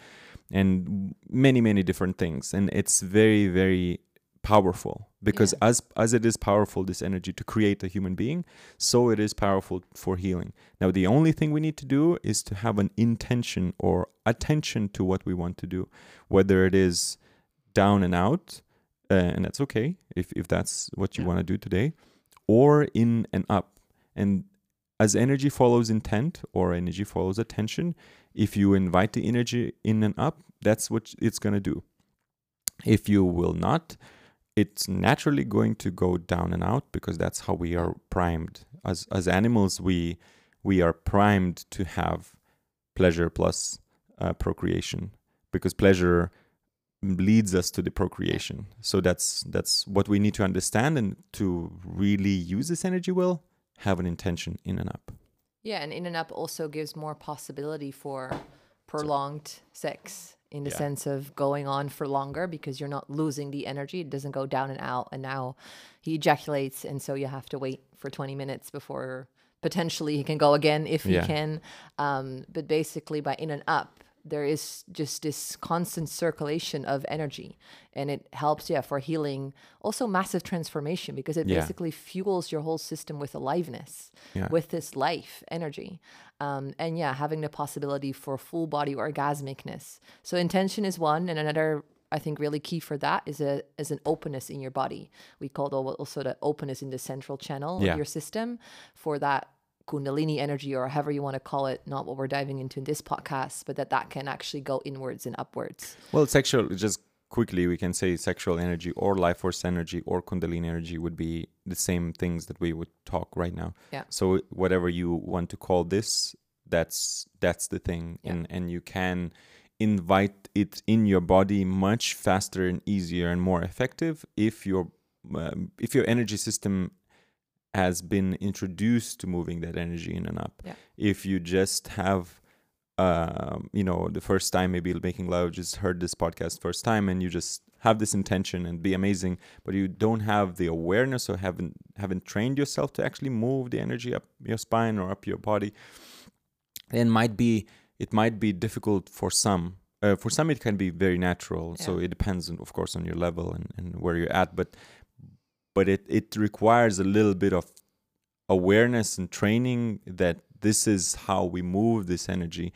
and many many different things and it's very very powerful. Because as as it is powerful this energy to create a human being so it is powerful for healing. Now the only thing we need to do is to have an intention or attention to what we want to do whether it is down and out uh, and that's okay if if that's what you Yeah. want to do today or in and up. And as energy follows intent or energy follows attention if you invite the energy in and up that's what it's going to do. If you will not it's naturally going to go down and out because that's how we are primed. As as animals we we are primed to have pleasure plus uh, procreation because pleasure leads us to the procreation. So that's that's what we need to understand and to really use this energy well have an intention in and up. Yeah, and in and up also gives more possibility for prolonged sex in the Yeah. sense of going on for longer because you're not losing the energy. It doesn't go down and out. And now he ejaculates, and so you have to wait for 20 minutes before potentially he can go again if Yeah. he can. Um, but basically, by in and up, there is just this constant circulation of energy and it helps yeah for healing also massive transformation because it Yeah. basically fuels your whole system with aliveness Yeah. with this life energy um, and yeah having the possibility for full body orgasmicness so intention is one and another i think really key for that is a is an openness in your body we call it also the openness in the central channel Yeah. of your system for that kundalini energy or however you want to call it not what we're diving into in this podcast but that that can actually go inwards and upwards Well, sexual, just quickly, we can say sexual energy or life force energy or Kundalini energy would be the same things that we would talk right now. Yeah. So whatever you want to call this, that's that's the thing, Yeah. and and you can invite it in your body much faster and easier and more effective if your um, if your energy system has been introduced to moving that energy in and up. Yeah. If you just have um, you know, the first time maybe making love, just heard this podcast first time, and you just have this intention and be amazing, but you don't have the awareness or haven't haven't trained yourself to actually move the energy up your spine or up your body, then might be it might be difficult for some. Uh, for some, it can be very natural. So it depends, on, of course, on your level and, and where you're at. But but it it requires a little bit of awareness and training that this is how we move this energy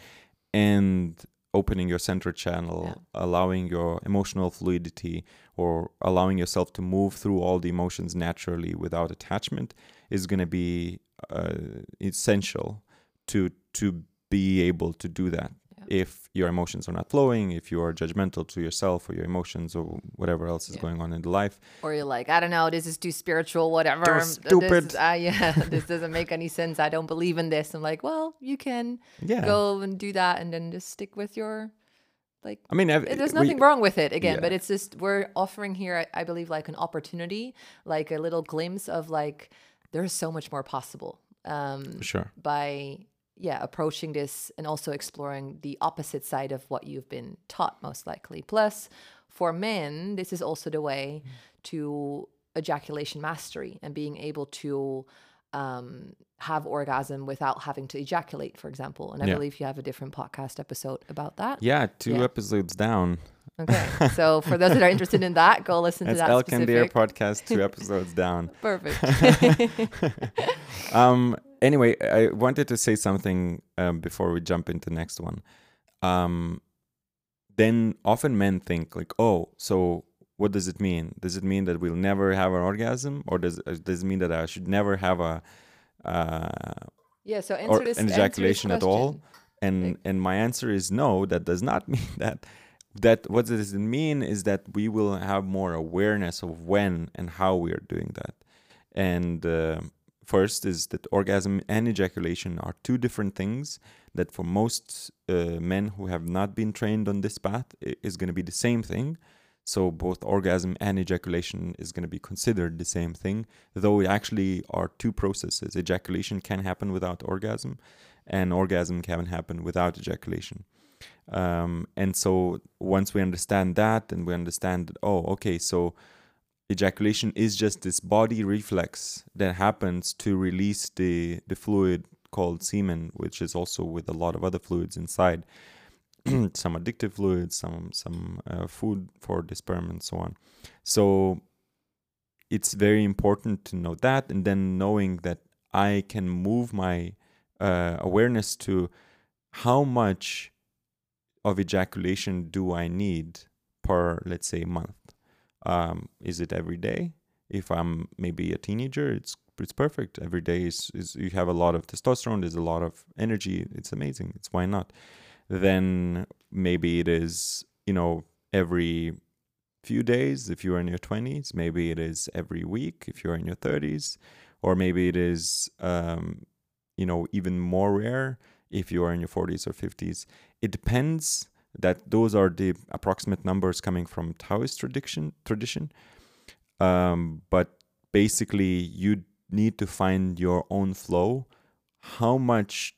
and opening your central channel Yeah. allowing your emotional fluidity or allowing yourself to move through all the emotions naturally without attachment is going to be uh, essential to to be able to do that. If your emotions are not flowing if you are judgmental to yourself or your emotions or whatever else is Yeah. going on in the life or you're like i don't know this is too spiritual whatever Too This stupid. is- uh, yeah this doesn't make any sense i don't believe in this i'm like well you can yeah go and do that and then just stick with your like i mean I've- there's we- nothing wrong with it again yeah. but it's just we're offering here I, I believe like an opportunity like a little glimpse of like there's so much more possible um sure by yeah approaching this and also exploring the opposite side of what you've been taught most likely plus for men this is also the way to ejaculation mastery and being able to um, have orgasm without having to ejaculate for example and i Yeah. believe you have a different podcast episode about that Yeah, two Yeah. episodes down. okay so for those that are interested in that go listen That's to that Deer specific podcast, two episodes down. perfect Um. Anyway, I wanted to say something um, before we jump into the next one. Um. Then often men think like, oh, so what does it mean? Does it mean that we'll never have an orgasm, or does uh, does it mean that I should never have a uh, yeah so answer this an answer this ejaculation at all? and Like- and my answer is no that does not mean that that what does it mean is that we will have more awareness of when and how we are doing that and uh, first is that orgasm and ejaculation are two different things that for most uh, men who have not been trained on this path is going to be the same thing so both orgasm and ejaculation is going to be considered the same thing though it actually are two processes ejaculation can happen without orgasm and orgasm can happen without ejaculation. Um, and so once we understand that, and we understand that, oh, okay, so ejaculation is just this body reflex that happens to release the the fluid called semen, which is also with a lot of other fluids inside, some addictive fluids, some some uh, food for the sperm, and so on. So it's very important to know that, and then knowing that I can move my uh, awareness to how much of ejaculation do I need per, let's say, month. Um, is it every day? If I'm maybe a teenager, it's it's perfect. Every day is, is you have a lot of testosterone. There's a lot of energy. It's amazing. It's why not? Then maybe it is you know every few days if you're in your 20s maybe it is every week if you're in your 30s or maybe it is um, you know even more rare if you are in your 40s or 50s it depends that those are the approximate numbers coming from taoist tradition tradition. Um, but basically you need to find your own flow. How much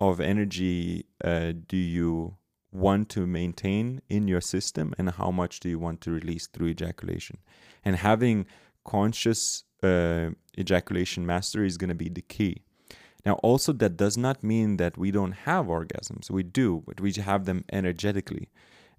of energy uh, do you want to maintain in your system and how much do you want to release through ejaculation? And having conscious uh, ejaculation mastery is going to be the key now also that does not mean that we don't have orgasms. We do but we have them energetically.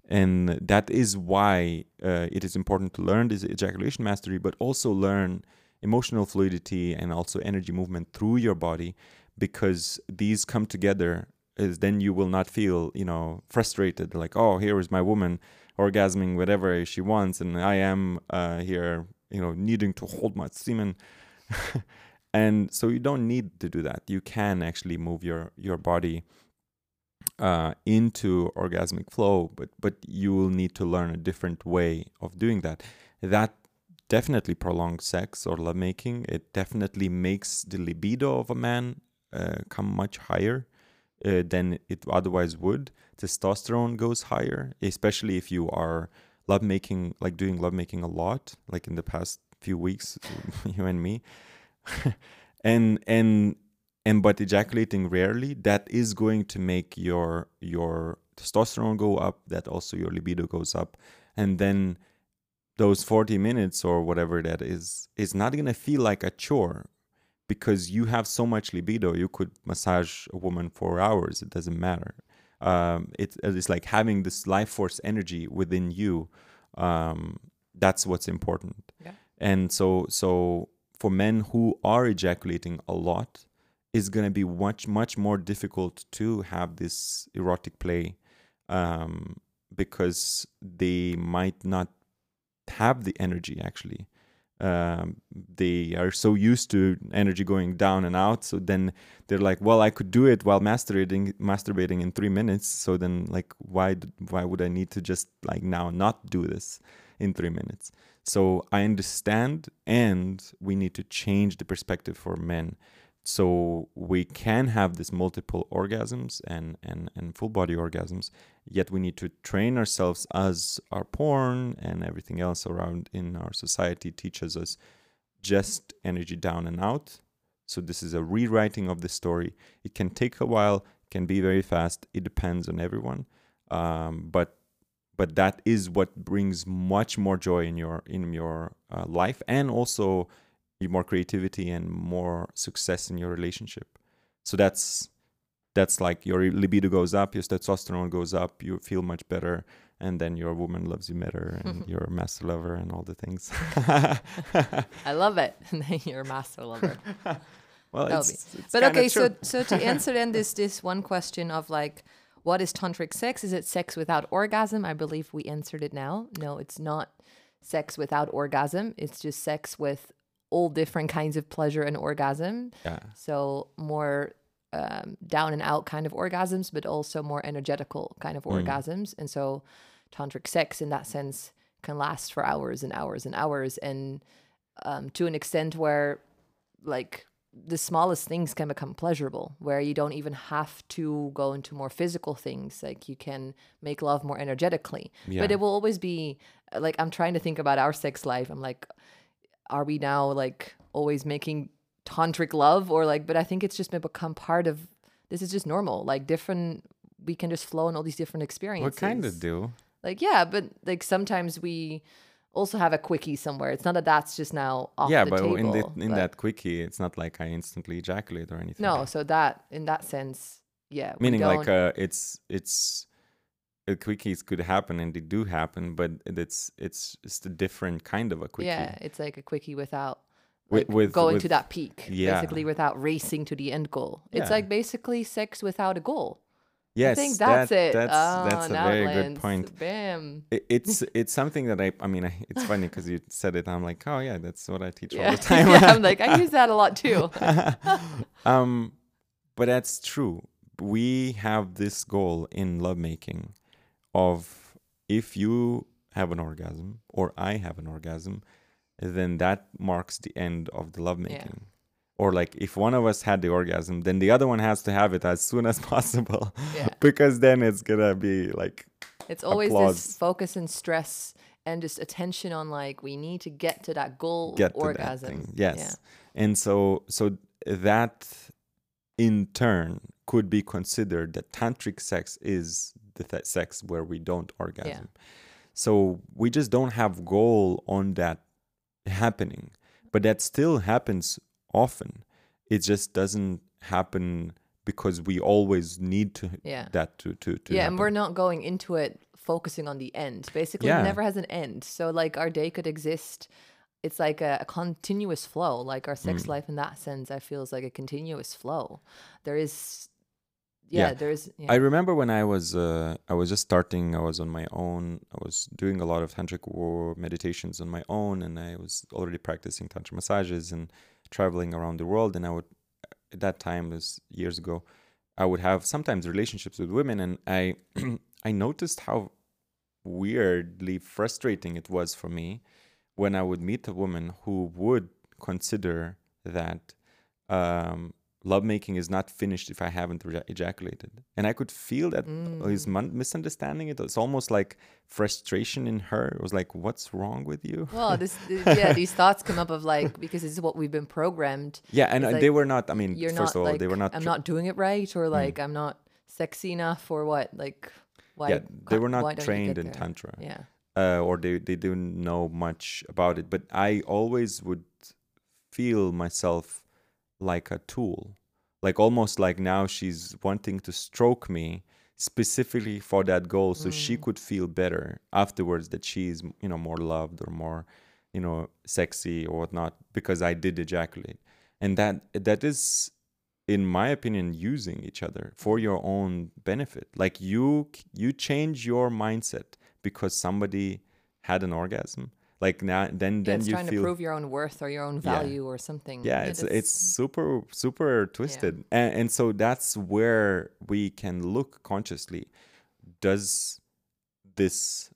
And that is why uh, it is important to learn this ejaculation mastery but also learn emotional fluidity and also energy movement through your body because these come together is then you will not feel you know frustrated like oh here is my woman orgasming whatever she wants and i am uh, here you know needing to hold my semen and so you don't need to do that you can actually move your your body uh, into orgasmic flow but but you will need to learn a different way of doing that that definitely prolongs sex or lovemaking it definitely makes the libido of a man uh, come much higher uh, than it otherwise would. Testosterone goes higher, especially if you are lovemaking, like doing lovemaking a lot, like in the past few weeks, you and me. and and and but ejaculating rarely, that is going to make your your testosterone go up. That also your libido goes up, and then those 40 minutes or whatever that is is not going to feel like a chore because you have so much libido you could massage a woman for hours it doesn't matter um, it, it's like having this life force energy within you um, that's what's important Yeah. and so so for men who are ejaculating a lot it's going to be much much more difficult to have this erotic play um, because they might not have the energy actually. Um, they are so used to energy going down and out so then they're like well i could do it while masturbating masturbating in three minutes so then like why why would i need to just like now not do this in three minutes. So i understand and we need to change the perspective for men. So we can have this multiple orgasms and, and, and full body orgasms yet we need to train ourselves as our porn and everything else around in our society teaches us just energy down and out. So this is a rewriting of the story. It can take a while can be very fast. It depends on everyone. Um, but but that is what brings much more joy in your in your uh, life and also more creativity and more success in your relationship so that's that's like your libido goes up your testosterone goes up you feel much better and then your woman loves you better and you're a master lover and all the things I love it. and then You're a master lover. well That'll it's, it's But okay, so so to answer then this this one question of like what is tantric sex? Is it sex without orgasm? I believe we answered it now. No, it's not sex without orgasm. It's just sex with all different kinds of pleasure and orgasm. yeah So more um, down and out kind of orgasms, but also more energetical kind of orgasms. And so tantric sex in that sense can last for hours and hours and hours and um, to an extent where like the smallest things can become pleasurable where you don't even have to go into more physical things like you can make love more energetically. Yeah. but it will always be uh, like i'm trying to think about our sex life. I'm like are we now like always making tantric love? Or like but i think it's just become part of this is just normal. Like different we can just flow in all these different experiences what kind of do. Like yeah but like sometimes we also have a quickie somewhere. It's not that that's just now off yeah the but table, in the, in but- that quickie it's not like i instantly ejaculate or anything. No so that in that sense yeah meaning like uh, it's it's uh, quickies could happen and they do happen but it's it's it's a different kind of a quickie. Yeah it's like a quickie without With- like with- going with- to that peak yeah. basically without racing to the end goal. It's like basically sex without a goal yes i think that's that- it. that's Ah, that's a very good point. Bam. It- it's it's something that i i mean I- it's funny because you said it i'm like oh yeah that's what i teach yeah. all the time. Yeah i'm like i use that a lot too. Um but that's true. We have this goal in lovemaking of if you have an orgasm or I have an orgasm, then that marks the end of the lovemaking. Or like if one of us had the orgasm, then the other one has to have it as soon as possible, Yeah. because then it's gonna be like It's always Applause. this focus and stress and just attention on like we need to get to that goal get orgasm. that. Yes. Yeah. And so so that in turn could be considered that tantric sex is the th- sex where we don't orgasm. So we just don't have goal on that happening. But that still happens often. It just doesn't happen because we always need to Yeah. that to to, to yeah, happen. and we're not going into it focusing on the end. Basically, Yeah. it never has an end. So like our day could exist. It's like a, a continuous flow. Like our Mm. sex life, in that sense, I feel is like a continuous flow. There is, yeah, Yeah. there is. Yeah. I remember when I was uh, I was just starting. I was on my own. I was doing a lot of tantric war meditations on my own, and I was already practicing tantra massages and traveling around the world. And I would, at that time, was years ago, I would have sometimes relationships with women, and I I noticed how weirdly frustrating it was for me when I would meet a woman who would consider that um, lovemaking is not finished if I haven't ejaculated. And I could feel that Mm. he's mon- misunderstanding it. It's almost like frustration in her. It was like, what's wrong with you? well, this, th- yeah, these thoughts come up of like because this is what we've been programmed. Yeah, and It's uh, they were not, I mean, first not of all, like they were not. I'm tr- Mm. not doing it right, or like I'm not sexy enough, or what? Like why? yeah, they were not trained in there? Tantra. Yeah. uh, or they, they didn't know much about it. But I always would feel myself like a tool, like almost like now she's wanting to stroke me specifically for that goal, so she mm. could feel better afterwards that she's you know more loved or more you know sexy or whatnot because I did ejaculate, and that that is. In my opinion, using each other for your own benefit, like you, you change your mindset because somebody had an orgasm like now then Yeah, then it's you trying feel to prove your own worth or your own Yeah. value or something. yeah it's that's- it's super super twisted. And, and so that's where we can look consciously. Does this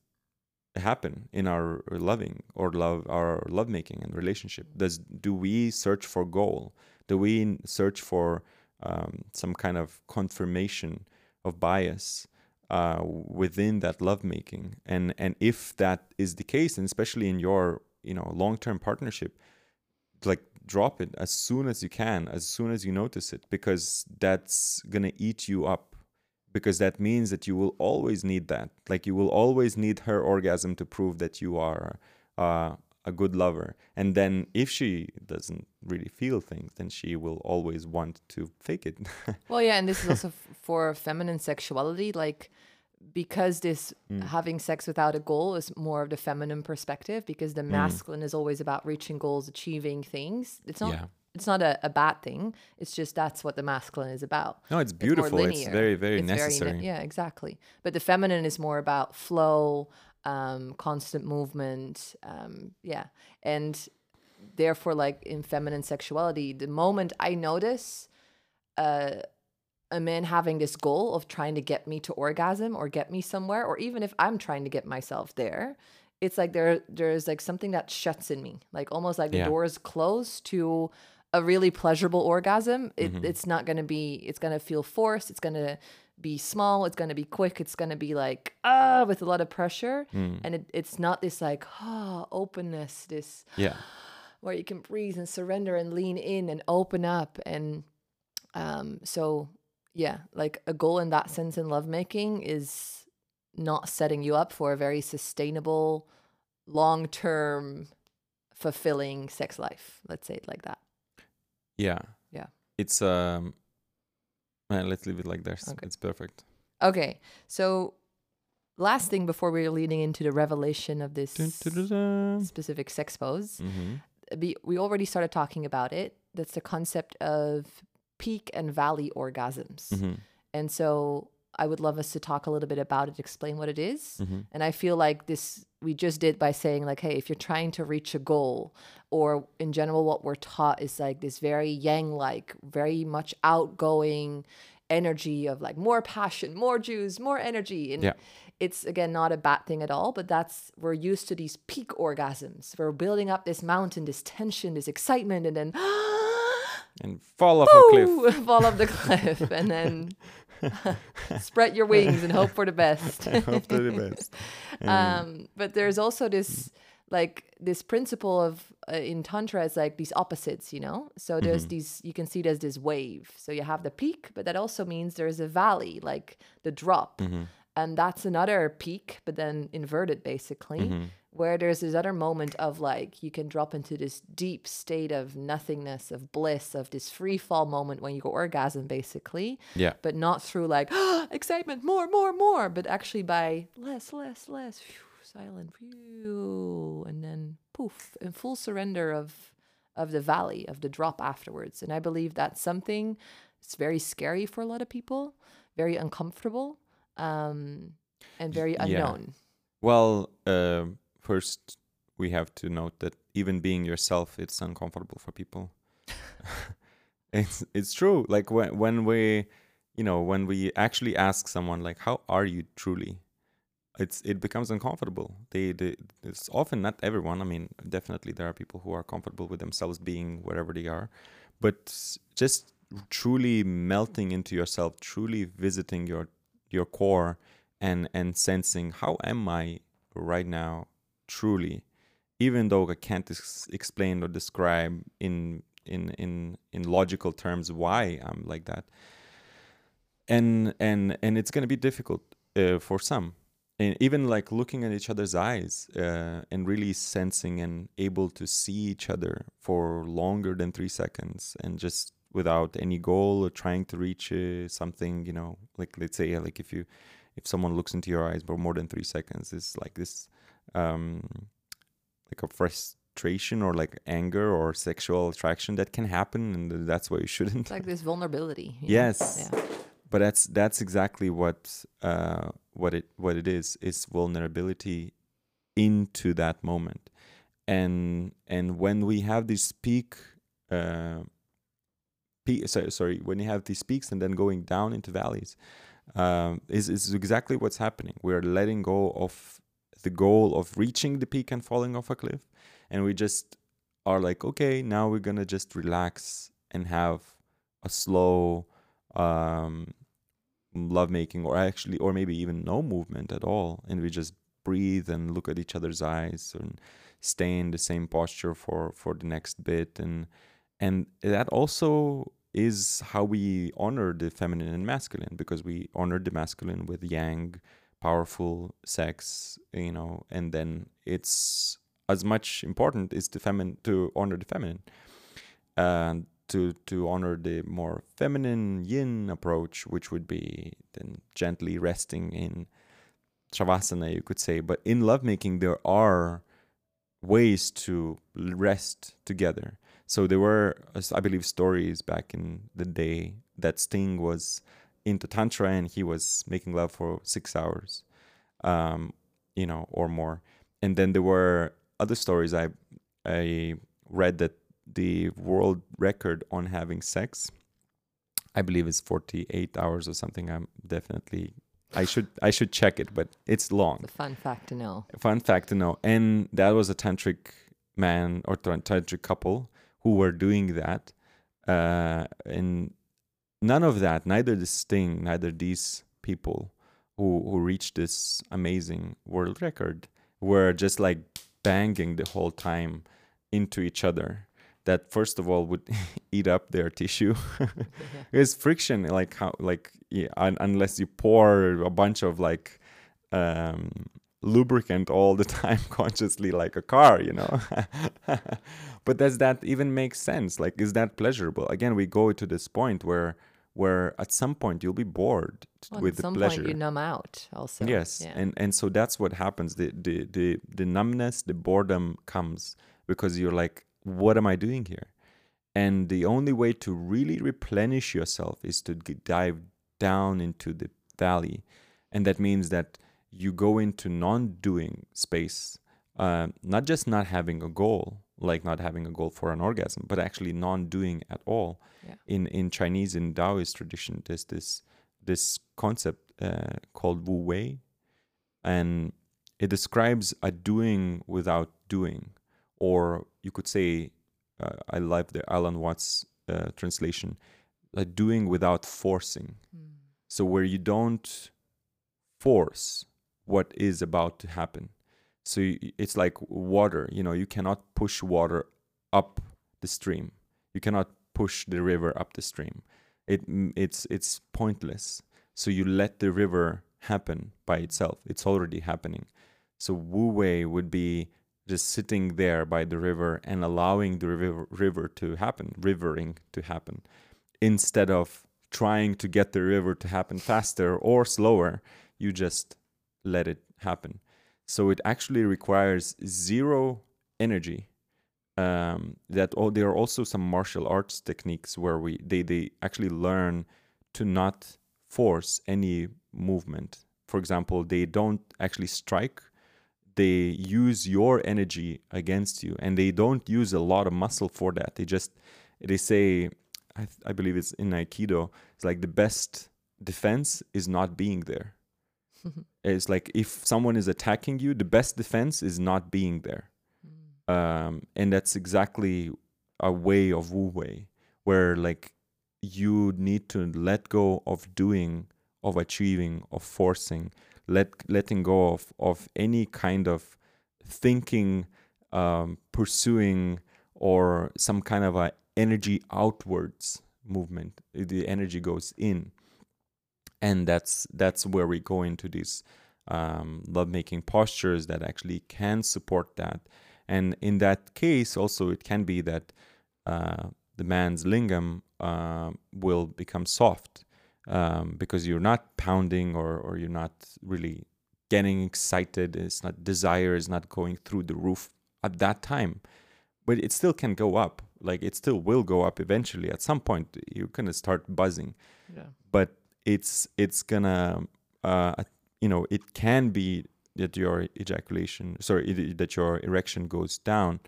happen in our loving or love our lovemaking and relationship? Does do we search for goal? Do we search for um, some kind of confirmation of bias uh, within that lovemaking. And and if that is the case and especially in your you know long-term partnership like drop it as soon as you can as soon as you notice it because that's gonna eat you up. Because that means that you will always need that. Like you will always need her orgasm to prove that you are uh, a good lover and then if she doesn't really feel things then she will always want to fake it Well, yeah, and this is also f- for feminine sexuality, like because this Mm. having sex without a goal is more of the feminine perspective because Mm. the masculine is always about reaching goals, achieving things. It's not Yeah. it's not a, a bad thing. It's just that's what the masculine is about. no it's beautiful it's, linear. very very It's ne- necessary yeah, exactly. But the feminine is more about flow, um, constant movement. Um, yeah. And therefore, like in feminine sexuality, the moment I notice uh, a man having this goal of trying to get me to orgasm or get me somewhere, or even if I'm trying to get myself there, it's like there there's like something that shuts in me, like almost like the Yeah. doors close to a really pleasurable orgasm. It, Mm-hmm. It's not gonna be. It's gonna feel forced. It's gonna be small. It's gonna be quick. It's gonna be like ah with a lot of pressure, Mm. and it, it's not this like ah openness. This yeah where you can breathe and surrender and lean in and open up and um so yeah like a goal in that sense in lovemaking is not setting you up for a very sustainable long-term fulfilling sex life let's say it like that yeah Yeah. it's um uh, let's leave it like this Okay. it's perfect okay so last thing before we're leading into the revelation of this Dun, dun, dun, specific sex pose Mhm. we, we already started talking about it that's the concept of peak and valley orgasms Mhm. And so I would love us to talk a little bit about it, explain what it is. Mhm. And I feel like this we just did by saying like, hey, if you're trying to reach a goal, or in general, what we're taught is like this very yang like, very much outgoing energy of like more passion, more juice, more energy. And Yeah. it's again not a bad thing at all, but that's we're used to these peak orgasms. We're building up this mountain, this tension, this excitement, and then and fall off a cliff. Fall off the cliff, and then spread your wings and hope for the best. hope for the best. um, but there's also this like this principle of uh, in tantra is like these opposites you know so there's Mm-hmm. these you can see there's this wave so you have the peak but that also means there's a valley like the drop Mm-hmm. and that's another peak but then inverted basically Mm-hmm. Where there's this other moment of like you can drop into this deep state of nothingness of bliss of this free fall moment when you go orgasm basically Yeah. but not through like excitement, more, more, more, but actually by less, less, less, phew, silent, phew, and then poof, in full surrender of of the valley of the drop afterwards. And I believe that's something it's very scary for a lot of people, very uncomfortable, um, and very Yeah. unknown. Well, uh, first we have to note that even being yourself, it's uncomfortable for people. it's it's true. Like when when we, you know, when we actually ask someone like, "How are you truly?" It's it becomes uncomfortable. They, they it's often not everyone. I mean, definitely there are people who are comfortable with themselves being wherever they are, but just truly melting into yourself, truly visiting your your core and and sensing how am I right now truly even though I can't ex- explain or describe in in in in logical terms why I'm like that. And and and it's to be difficult uh, for some. And even like looking at each other's eyes uh, and really sensing and able to see each other for longer than three seconds and just without any goal or trying to reach uh, something you know like let's say like if you if someone looks into your eyes for more than three seconds it's like this um like a frustration or like anger or sexual attraction that can happen and that's why you shouldn't It's like this vulnerability. Yes. Yeah. but that's that's exactly what uh what it what it is is vulnerability into that moment and and when we have this peak uh peak sorry, sorry when you have these peaks and then going down into valleys um is is exactly what's happening we're letting go of the goal of reaching the peak and falling off a cliff. And we just are like okay now we're gonna just relax and have a slow um lovemaking or actually or maybe even no movement at all. And we just breathe and look at each other's eyes and stay in the same posture for for the next bit. And and that also is how we honor the feminine and masculine because we honor the masculine with yang powerful sex you know and then it's as much important is the feminine to honor the feminine. And to to honor the more feminine yin approach which would be then gently resting in shavasana you could say. But in lovemaking there are ways to rest together. So there were uh, i believe stories back in the day that sting was into tantra and he was making love for six hours um you know or more. And then there were other stories i i read that the world record on having sex i believe is 48 hours or something. I'm definitely i should i should check it but it's long. It's a fun fact to know. fun fact to know. And that was a tantric man or tantric couple who were doing that uh and none of that neither this thing, neither these people who who reached this amazing world record were just like banging the whole time into each other that first of all would eat up their tissue. There's friction like how like yeah, un- unless you pour a bunch of like um lubricant all the time consciously like a car you know? But does that even make sense? Like is that pleasurable? Again we go to this point where where at some point you'll be bored Well, with at the some pleasure point you numb out also. yes Yeah. and and so that's what happens the, the the the numbness the boredom comes because you're like what am i doing here and the only way to really replenish yourself is to dive down into the valley and that means that you go into non-doing space uh, not just not having a goal like not having a goal for an orgasm but actually non-doing at all Yeah. in in chinese in taoist tradition there's this this concept uh, called wu wei and it describes a doing without doing, or you could say, uh, I love the Alan Watts uh, translation, a doing without forcing. Mm. So where you don't force what is about to happen. So it's like water, you know, you cannot push water up the stream. You cannot push the river up the stream. It it's it's pointless. So you let the river happen by itself. It's already happening. So Wu Wei would be just sitting there by the river and allowing the river, river to happen, rivering to happen, instead of trying to get the river to happen faster or slower. You just let it happen. So it actually requires zero energy. Um, that all, there are also some martial arts techniques where we they they actually learn to not force any movement. For example, they don't actually strike. They use your energy against you, and they don't use a lot of muscle for that. They just they say, I, I believe it's in Aikido. It's like the best defense is not being there. It's like if someone is attacking you, the best defense is not being there. Um, and that's exactly a way of Wu Wei, where like you need to let go of doing, of achieving, of forcing, let letting go of of any kind of thinking, um, pursuing, or some kind of a energy outwards movement. The energy goes in, and that's that's where we go into these um, love making postures that actually can support that. And in that case, also it can be that uh, the man's lingam uh, will become soft um, because you're not pounding or, or you're not really getting excited. It's not desire is not going through the roof at that time, but it still can go up. Like it still will go up eventually. At some point, you're gonna start buzzing Yeah. but it's it's gonna uh you know it can be that your ejaculation sorry that your erection goes down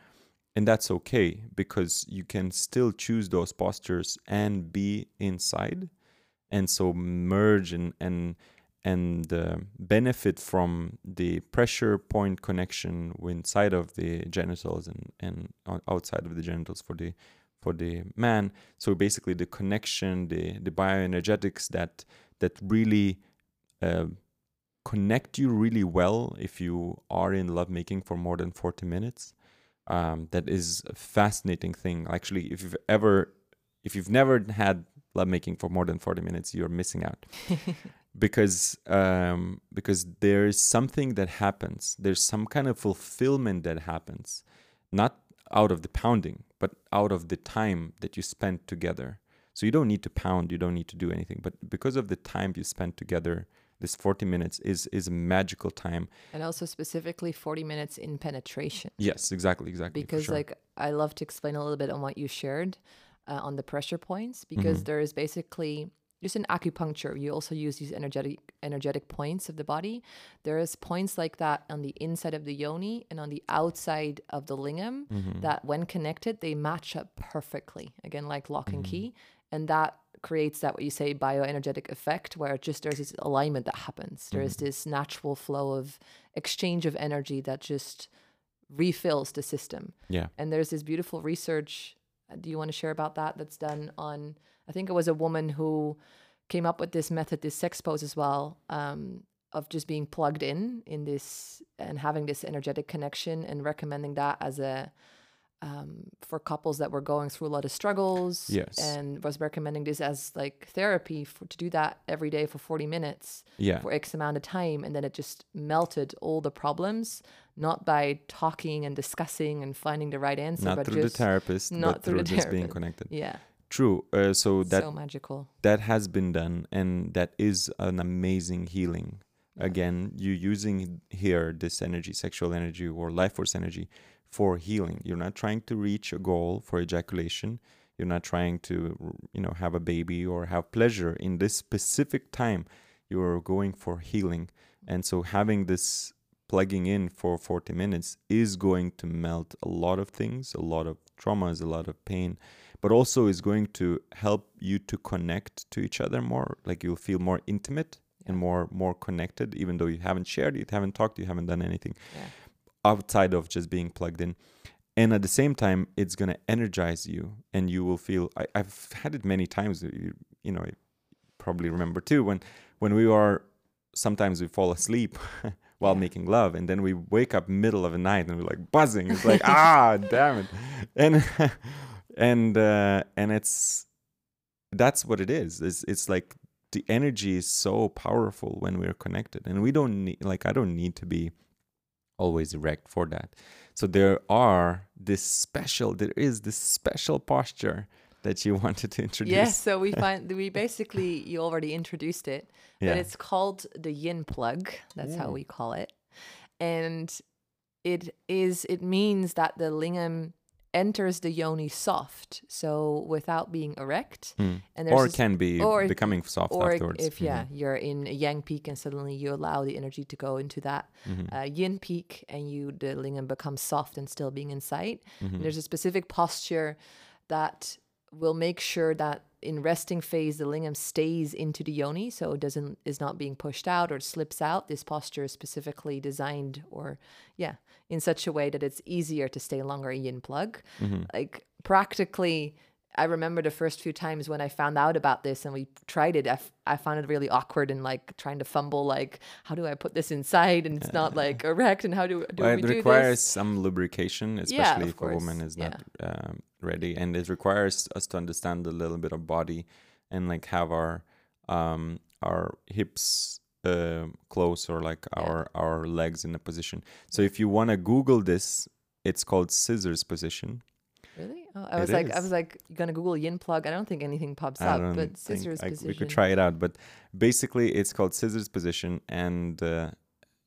and that's okay because you can still choose those postures and be inside and so merge and and and uh, benefit from the pressure point connection inside of the genitals and and outside of the genitals for the for the man. So basically the connection the the bioenergetics that that really uh, connect you really well if you are in lovemaking for more than 40 minutes um, that is a fascinating thing. Actually if you've ever if you've never had lovemaking for more than 40 minutes you're missing out. Because um, because there's something that happens. There's some kind of fulfillment that happens not out of the pounding but out of the time that you spent together so you don't need to pound you don't need to do anything but because of the time you spent together this 40 minutes is is a magical time And also specifically 40 minutes in penetration. yes exactly exactly because sure. like I love to explain a little bit on what you shared uh, on the pressure points because Mhm. there is basically just in acupuncture. You also use these energetic energetic points of the body. There is points like that on the inside of the yoni and on the outside of the lingam Mhm. that when connected they match up perfectly. Again like lock and Mhm. key and that creates that what you say bioenergetic effect where just there's this alignment that happens. There is Mm-hmm. this natural flow of exchange of energy that just refills the system. Yeah. And there's this beautiful research uh, do you want to share about that that's done on i think it was a woman who came up with this method this sex pose as well um, of just being plugged in in this and having this energetic connection and recommending that as a um, for couples that were going through a lot of struggles Yes. and was recommending this as like therapy for to do that every day for 40 minutes yeah for X amount of time. And then it just melted all the problems, not by talking and discussing and finding the right answer, not but through just, the therapist not but through through the just being connected yeah, true uh, so that so magical. that has been done and that is an amazing healing. Yeah. again you're using here this energy sexual energy or life force energy for healing. You're not trying to reach a goal for ejaculation. You're not trying to you know have a baby or have pleasure in this specific time. You're going for healing. And so having this plugging in for 40 minutes is going to melt a lot of things a lot of traumas a lot of pain but also is going to help you to connect to each other more like you'll feel more intimate and more more connected even though you haven't shared you haven't talked you haven't done anything Yeah. outside of just being plugged in and at the same time it's going to energize you and you will feel I, i've had it many times you, you know you probably remember too when when we are sometimes we fall asleep while Yeah. making love and then we wake up middle of the night and we're like buzzing it's like ah damn it and and uh and it's that's what it is. It's, it's like the energy is so powerful when we're connected. And we don't need like i don't need to be always erect for that. So there are this special there is this special posture that you wanted to introduce. Yes, so we find we basically you already introduced it, Yeah. but it's called the yin plug. That's how we call it, and it is it means that the lingam enters the yoni soft, so without being erect, Hmm. and there's or can be or becoming soft or afterwards if yeah you're in a yang peak and suddenly you allow the energy to go into that Mhm. uh, yin peak and you the lingam becomes soft and still being inside Mhm. there's a specific posture that will make sure that in resting phase the lingam stays into the yoni so it doesn't is not being pushed out or slips out this posture is specifically designed or yeah in such a way that it's easier to stay longer in yin plug Mhm. like practically i remember the first few times when i found out about this and we tried it I, f- I found it really awkward and like trying to fumble like how do i put this inside and it's not like erect and how do, I do well, we it requires some lubrication especially of if a woman is not um, ready. And it requires us to understand a little bit of body and like have our um our hips uh, close or like Yeah. our our legs in a position so if you want to google this it's called scissors position Really? Oh, I It was like, I was like, gonna Google yin plug? I don't think anything pops I up, but scissors I- position. we could try it out but basically it's called scissors position and uh,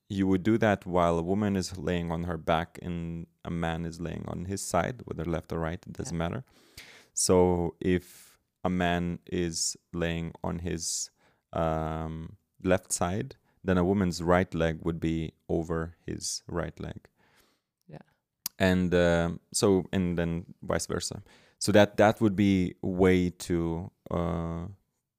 you would do that while a woman is laying on her back and a man is laying on his side whether left or right it doesn't matter so if a man is laying on his um, left side then a woman's right leg would be over his right leg Yeah. and um, so and then vice versa so that that would be way to uh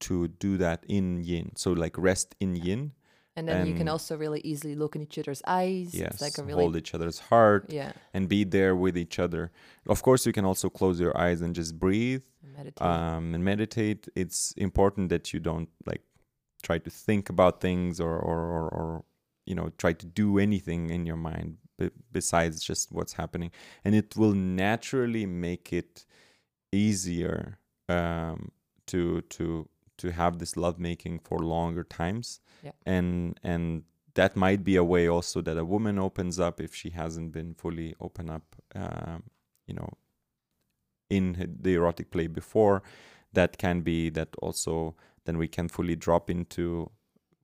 to do that in yin so like rest in yin And then you can also really easily look in each other's eyes. yes It's like a really hold each other's heart yeah. and be there with each other of course you can also close your eyes and just breathe Meditate. um, and meditate it's important that you don't like try to think about things or or, or, or you know try to do anything in your mind b- besides just what's happening. And it will naturally make it easier um, to to to have this lovemaking for longer times. Yeah. and and that might be a way also that a woman opens up if she hasn't been fully open up um, you know in the erotic play before. That can be that also then we can fully drop into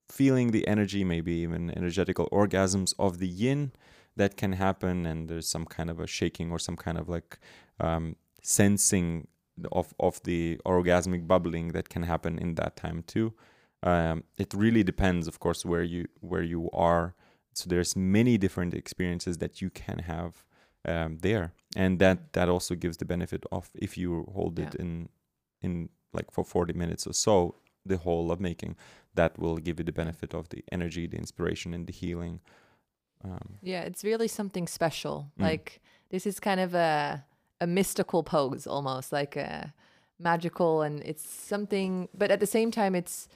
feeling the energy maybe even energetical orgasms of the yin that can happen and there's some kind of a shaking or some kind of like um, sensing of of the orgasmic bubbling that can happen in that time too. Um, it really depends of course where you where you are. So there's many different experiences that you can have um, there. And that that also gives the benefit of if you hold it in in like for 40 minutes or so the whole of making that will give you the benefit of the energy the inspiration and the healing um, yeah, it's really something special. Mm. Like this is kind of a a mystical pose almost, like a magical and it's something but at the same time it's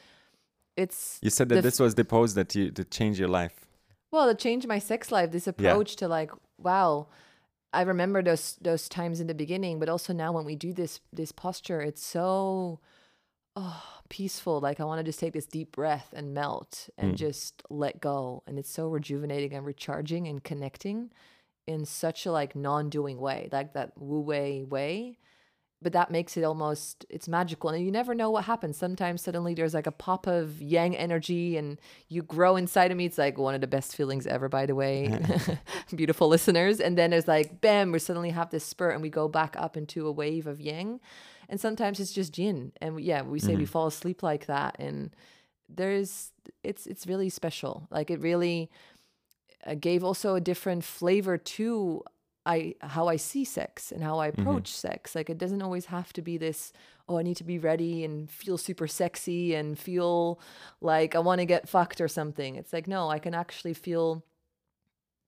it's you said that this was the pose that you to change your life Well, it changed my sex life. This approach to like, wow, I remember those those times in the beginning, but also now when we do this this posture, it's so oh peaceful. Like I want to just take this deep breath and melt and Mm. just let go. And it's so rejuvenating and recharging and connecting in such a like non-doing way, like that wu wei way. But that makes it almost it's magical and you never know what happens. Sometimes suddenly there's like a pop of yang energy and you grow inside of me. It's like one of the best feelings ever, by the way. Beautiful listeners. And then there's like bam, we suddenly have this spurt and we go back up into a wave of yang. And sometimes it's just yin And we- yeah, we say we mm-hmm. fall asleep like that. And there's it's it's really special. Like it really uh, gave also a different flavor to I how I see sex and how I mm-hmm. approach sex. Like it doesn't always have to be this, oh, I need to be ready and feel super sexy and feel like I want to get fucked or something. It's like, no, I can actually feel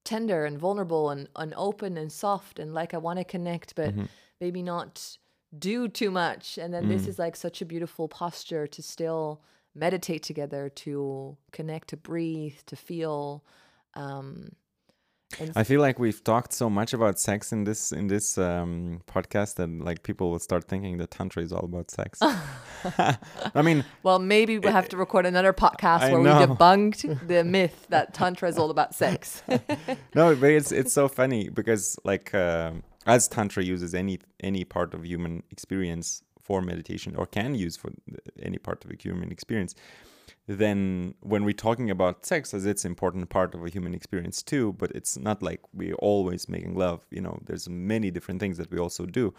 tender and vulnerable and, and open and soft and like I want to connect, but mm-hmm. maybe not do too much. And then this is like such a beautiful posture to still meditate together, to connect, to breathe, to feel. Um, I feel like we've talked so much about sex in this in this um, podcast that like people will start thinking that tantra is all about sex. I mean, Well, maybe we'll have to record another podcast I where know. we debunked the myth that Tantra is all about sex. no, but it's it's so funny because like um as tantra uses any any part of human experience for meditation or can use for any part of a human experience, then when we're talking about sex as it's important part of a human experience too, but it's not like we're always making love. You know, there's many different things that we also do.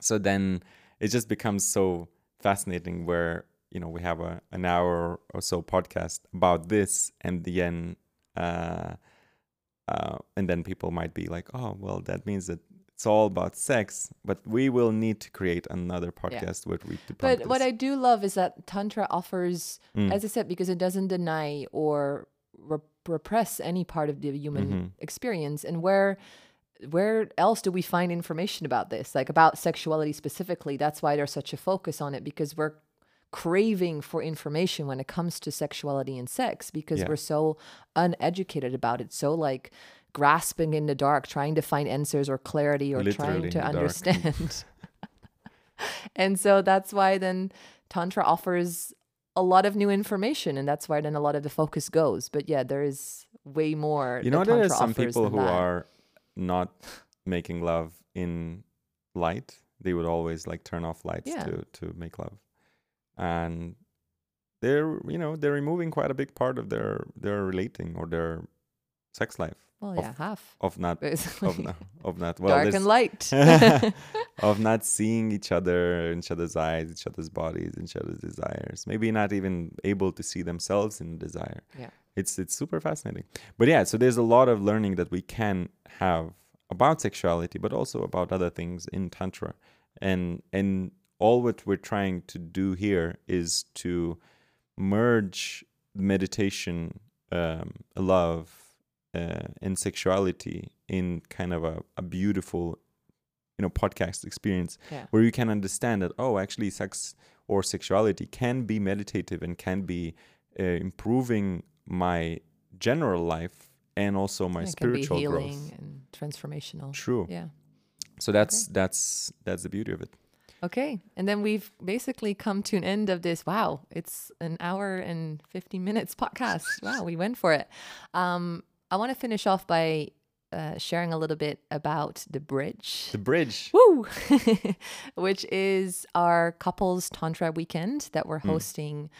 So then it just becomes so fascinating where you know we have a an hour or so podcast about this and then uh uh and then people might be like oh well that means that it's all about sex but we will need to create another podcast where we debunk But what. I do love is that Tantra offers, Mm. as I said, because it doesn't deny or re- repress any part of the human Mhm. experience. And where where else do we find information about this, like about sexuality specifically? That's why there's such a focus on it because we're craving for information when it comes to sexuality and sex because Yeah. we're so uneducated about it, so like grasping in the dark, trying to find answers or clarity or Literally trying to understand. and so that's why then tantra offers a lot of new information and that's why then a lot of the focus goes but yeah there is way more you know there are some people who that. are not making love in light they would always like turn off lights Yeah. to to make love and they're you know they're removing quite a big part of their their relating or their sex life well of- yeah half of not basically of not of not well dark and light of not seeing each other, each other's eyes, each other's bodies, each other's desires. Maybe not even able to see themselves in desire. Yeah. It's it's super fascinating. But yeah, so there's a lot of learning that we can have about sexuality, but also about other things in tantra. And and all what we're trying to do here is to merge meditation, um, love, uh, and sexuality in kind of a, a beautiful you know podcast experience Yeah. where you can understand that oh actually sex or sexuality can be meditative and can be uh, improving my general life and also my it can be spiritual healing growth. and transformational. True. Yeah. So that's that's that's the beauty of it okay and then we've basically come to an end of this wow it's an hour and 50 minutes podcast wow we went for it um i want to finish off by uh, sharing a little bit about the bridge the bridge Woo! Which is our couples tantra weekend that we're hosting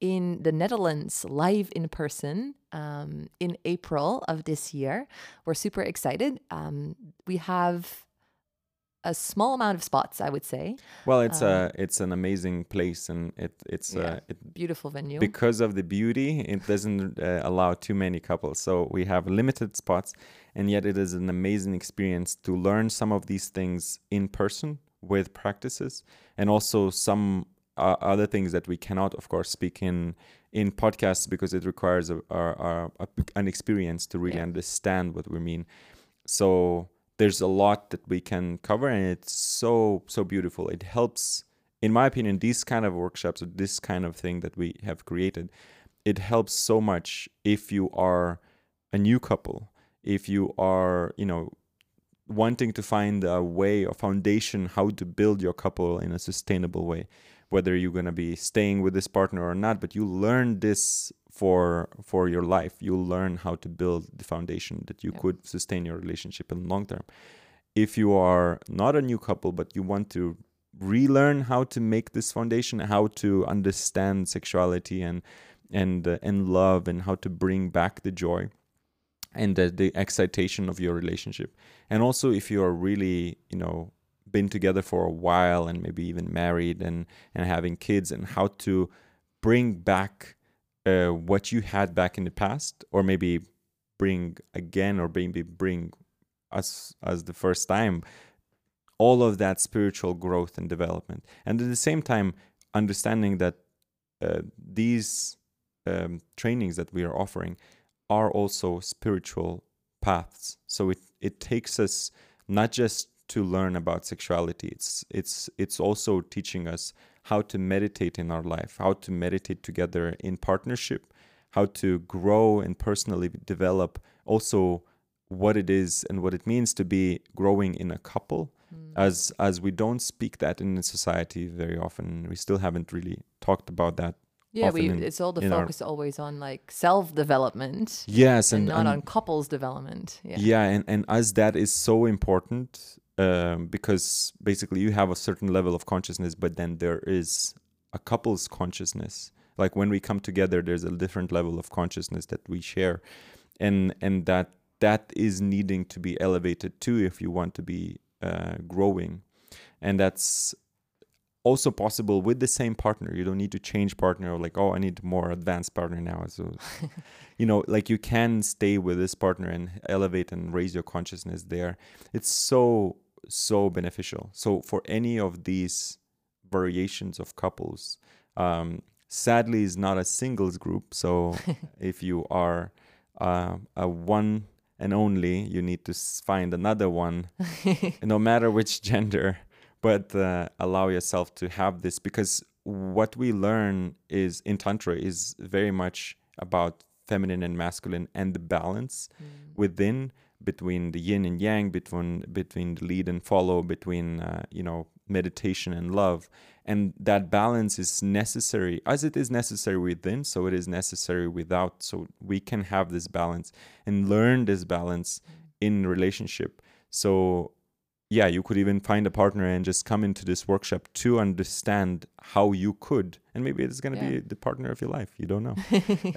in the Netherlands live in person um, in April of this year. We're super excited. Um, we have a small amount of spots, I would say. well it's Um, a it's an amazing place and it it's Yeah. uh, it Beautiful venue. because of the beauty it doesn't uh, allow too many couples so we have limited spots and yet it is an amazing experience to learn some of these things in person with practices and also some uh, other things that we cannot of course speak in in podcasts because it requires a, a, a, a an experience to really Yeah. understand what we mean so there's a lot that we can cover and it's so so beautiful. It helps in my opinion these kind of workshops or this kind of thing that we have created it helps so much if you are a new couple if you are you know wanting to find a way or foundation how to build your couple in a sustainable way whether you're going to be staying with this partner or not but you learn this for for your life you'll learn how to build the foundation that you Yeah. could sustain your relationship in the long term if you are not a new couple but you want to relearn how to make this foundation how to understand sexuality and and uh, and love and how to bring back the joy and the, the excitation of your relationship and also if you are really you know been together for a while and maybe even married and and having kids and how to bring back uh, what you had back in the past or maybe bring again or maybe bring us as the first time all of that spiritual growth and development. And at the same time understanding that uh, these um, trainings that we are offering are also spiritual paths. So it it takes us not just to learn about sexuality it's it's it's also teaching us how to meditate in our life how to meditate together in partnership how to grow and personally develop also what it is and what it means to be growing in a couple mm. as as we don't speak that in society very often we still haven't really talked about that yeah we in, it's all the focus our, always on like self development yes and, and not and, on couples development yeah yeah and and as that is so important um, because basically you have a certain level of consciousness but then there is a couple's consciousness. Like when we come together there's a different level of consciousness that we share. And and that that is needing to be elevated too if you want to be uh, growing. And that's also possible with the same partner. You don't need to change partner or like oh i need more advanced partner now. So you know like you can stay with this partner and elevate and raise your consciousness there. It's so so beneficial. So for any of these variations of couples um, sadly is not a singles group. So if you are uh, a one and only you need to find another one no matter which gender but uh, allow yourself to have this. Because what we learn is in tantra is very much about feminine and masculine and the balance mm. within between the yin and yang between between the lead and follow between uh, you know meditation and love. And that balance is necessary as it is necessary within so it is necessary without. So we can have this balance and learn this balance in relationship. So yeah you could even find a partner and just come into this workshop to understand how you could and maybe it's going to yeah. be the partner of your life you don't know.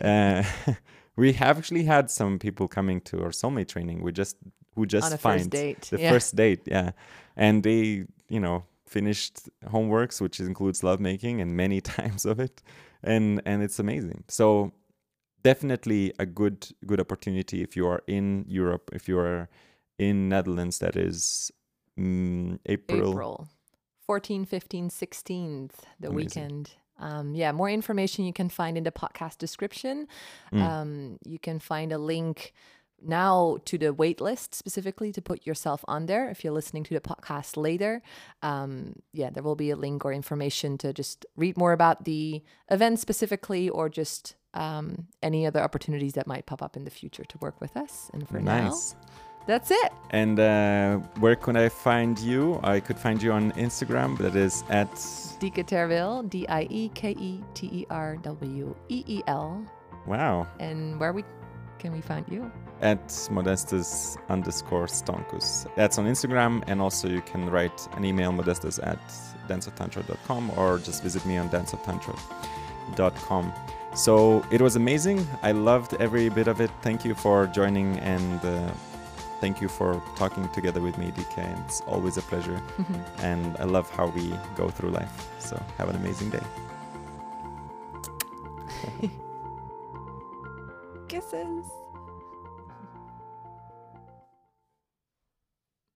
Uh, we have actually had some people coming to our soulmate training we just who just find the yeah. first date yeah and they you know finished homeworks, which includes lovemaking and many times of it, and and it's amazing. So definitely a good good opportunity if you are in Europe, if you are in Netherlands. That is mm, April. April. 14, 15, 16th, the Amazing. weekend. Um, yeah, more information you can find in the podcast description. Mm. Um, you can find a link now to the wait list specifically to put yourself on there if you're listening to the podcast later um, yeah there will be a link or information to just read more about the event specifically or just um, any other opportunities that might pop up in the future to work with us and for nice. now that's it and uh, where could i find you i could find you on instagram that is at Dieke Terweel, d-i-e-k-e-t-e-r-w-e-e-l wow and where we can we find you at modestas underscore stonkus. That's on Instagram, and also you can write an email modestas at danceoftantra.com or just visit me on danceoftantra.com. So it was amazing. I loved every bit of it. Thank you for joining and uh, thank you for talking together with me, Dieke. It's always a pleasure. and I love how we go through life. So have an amazing day. Kisses.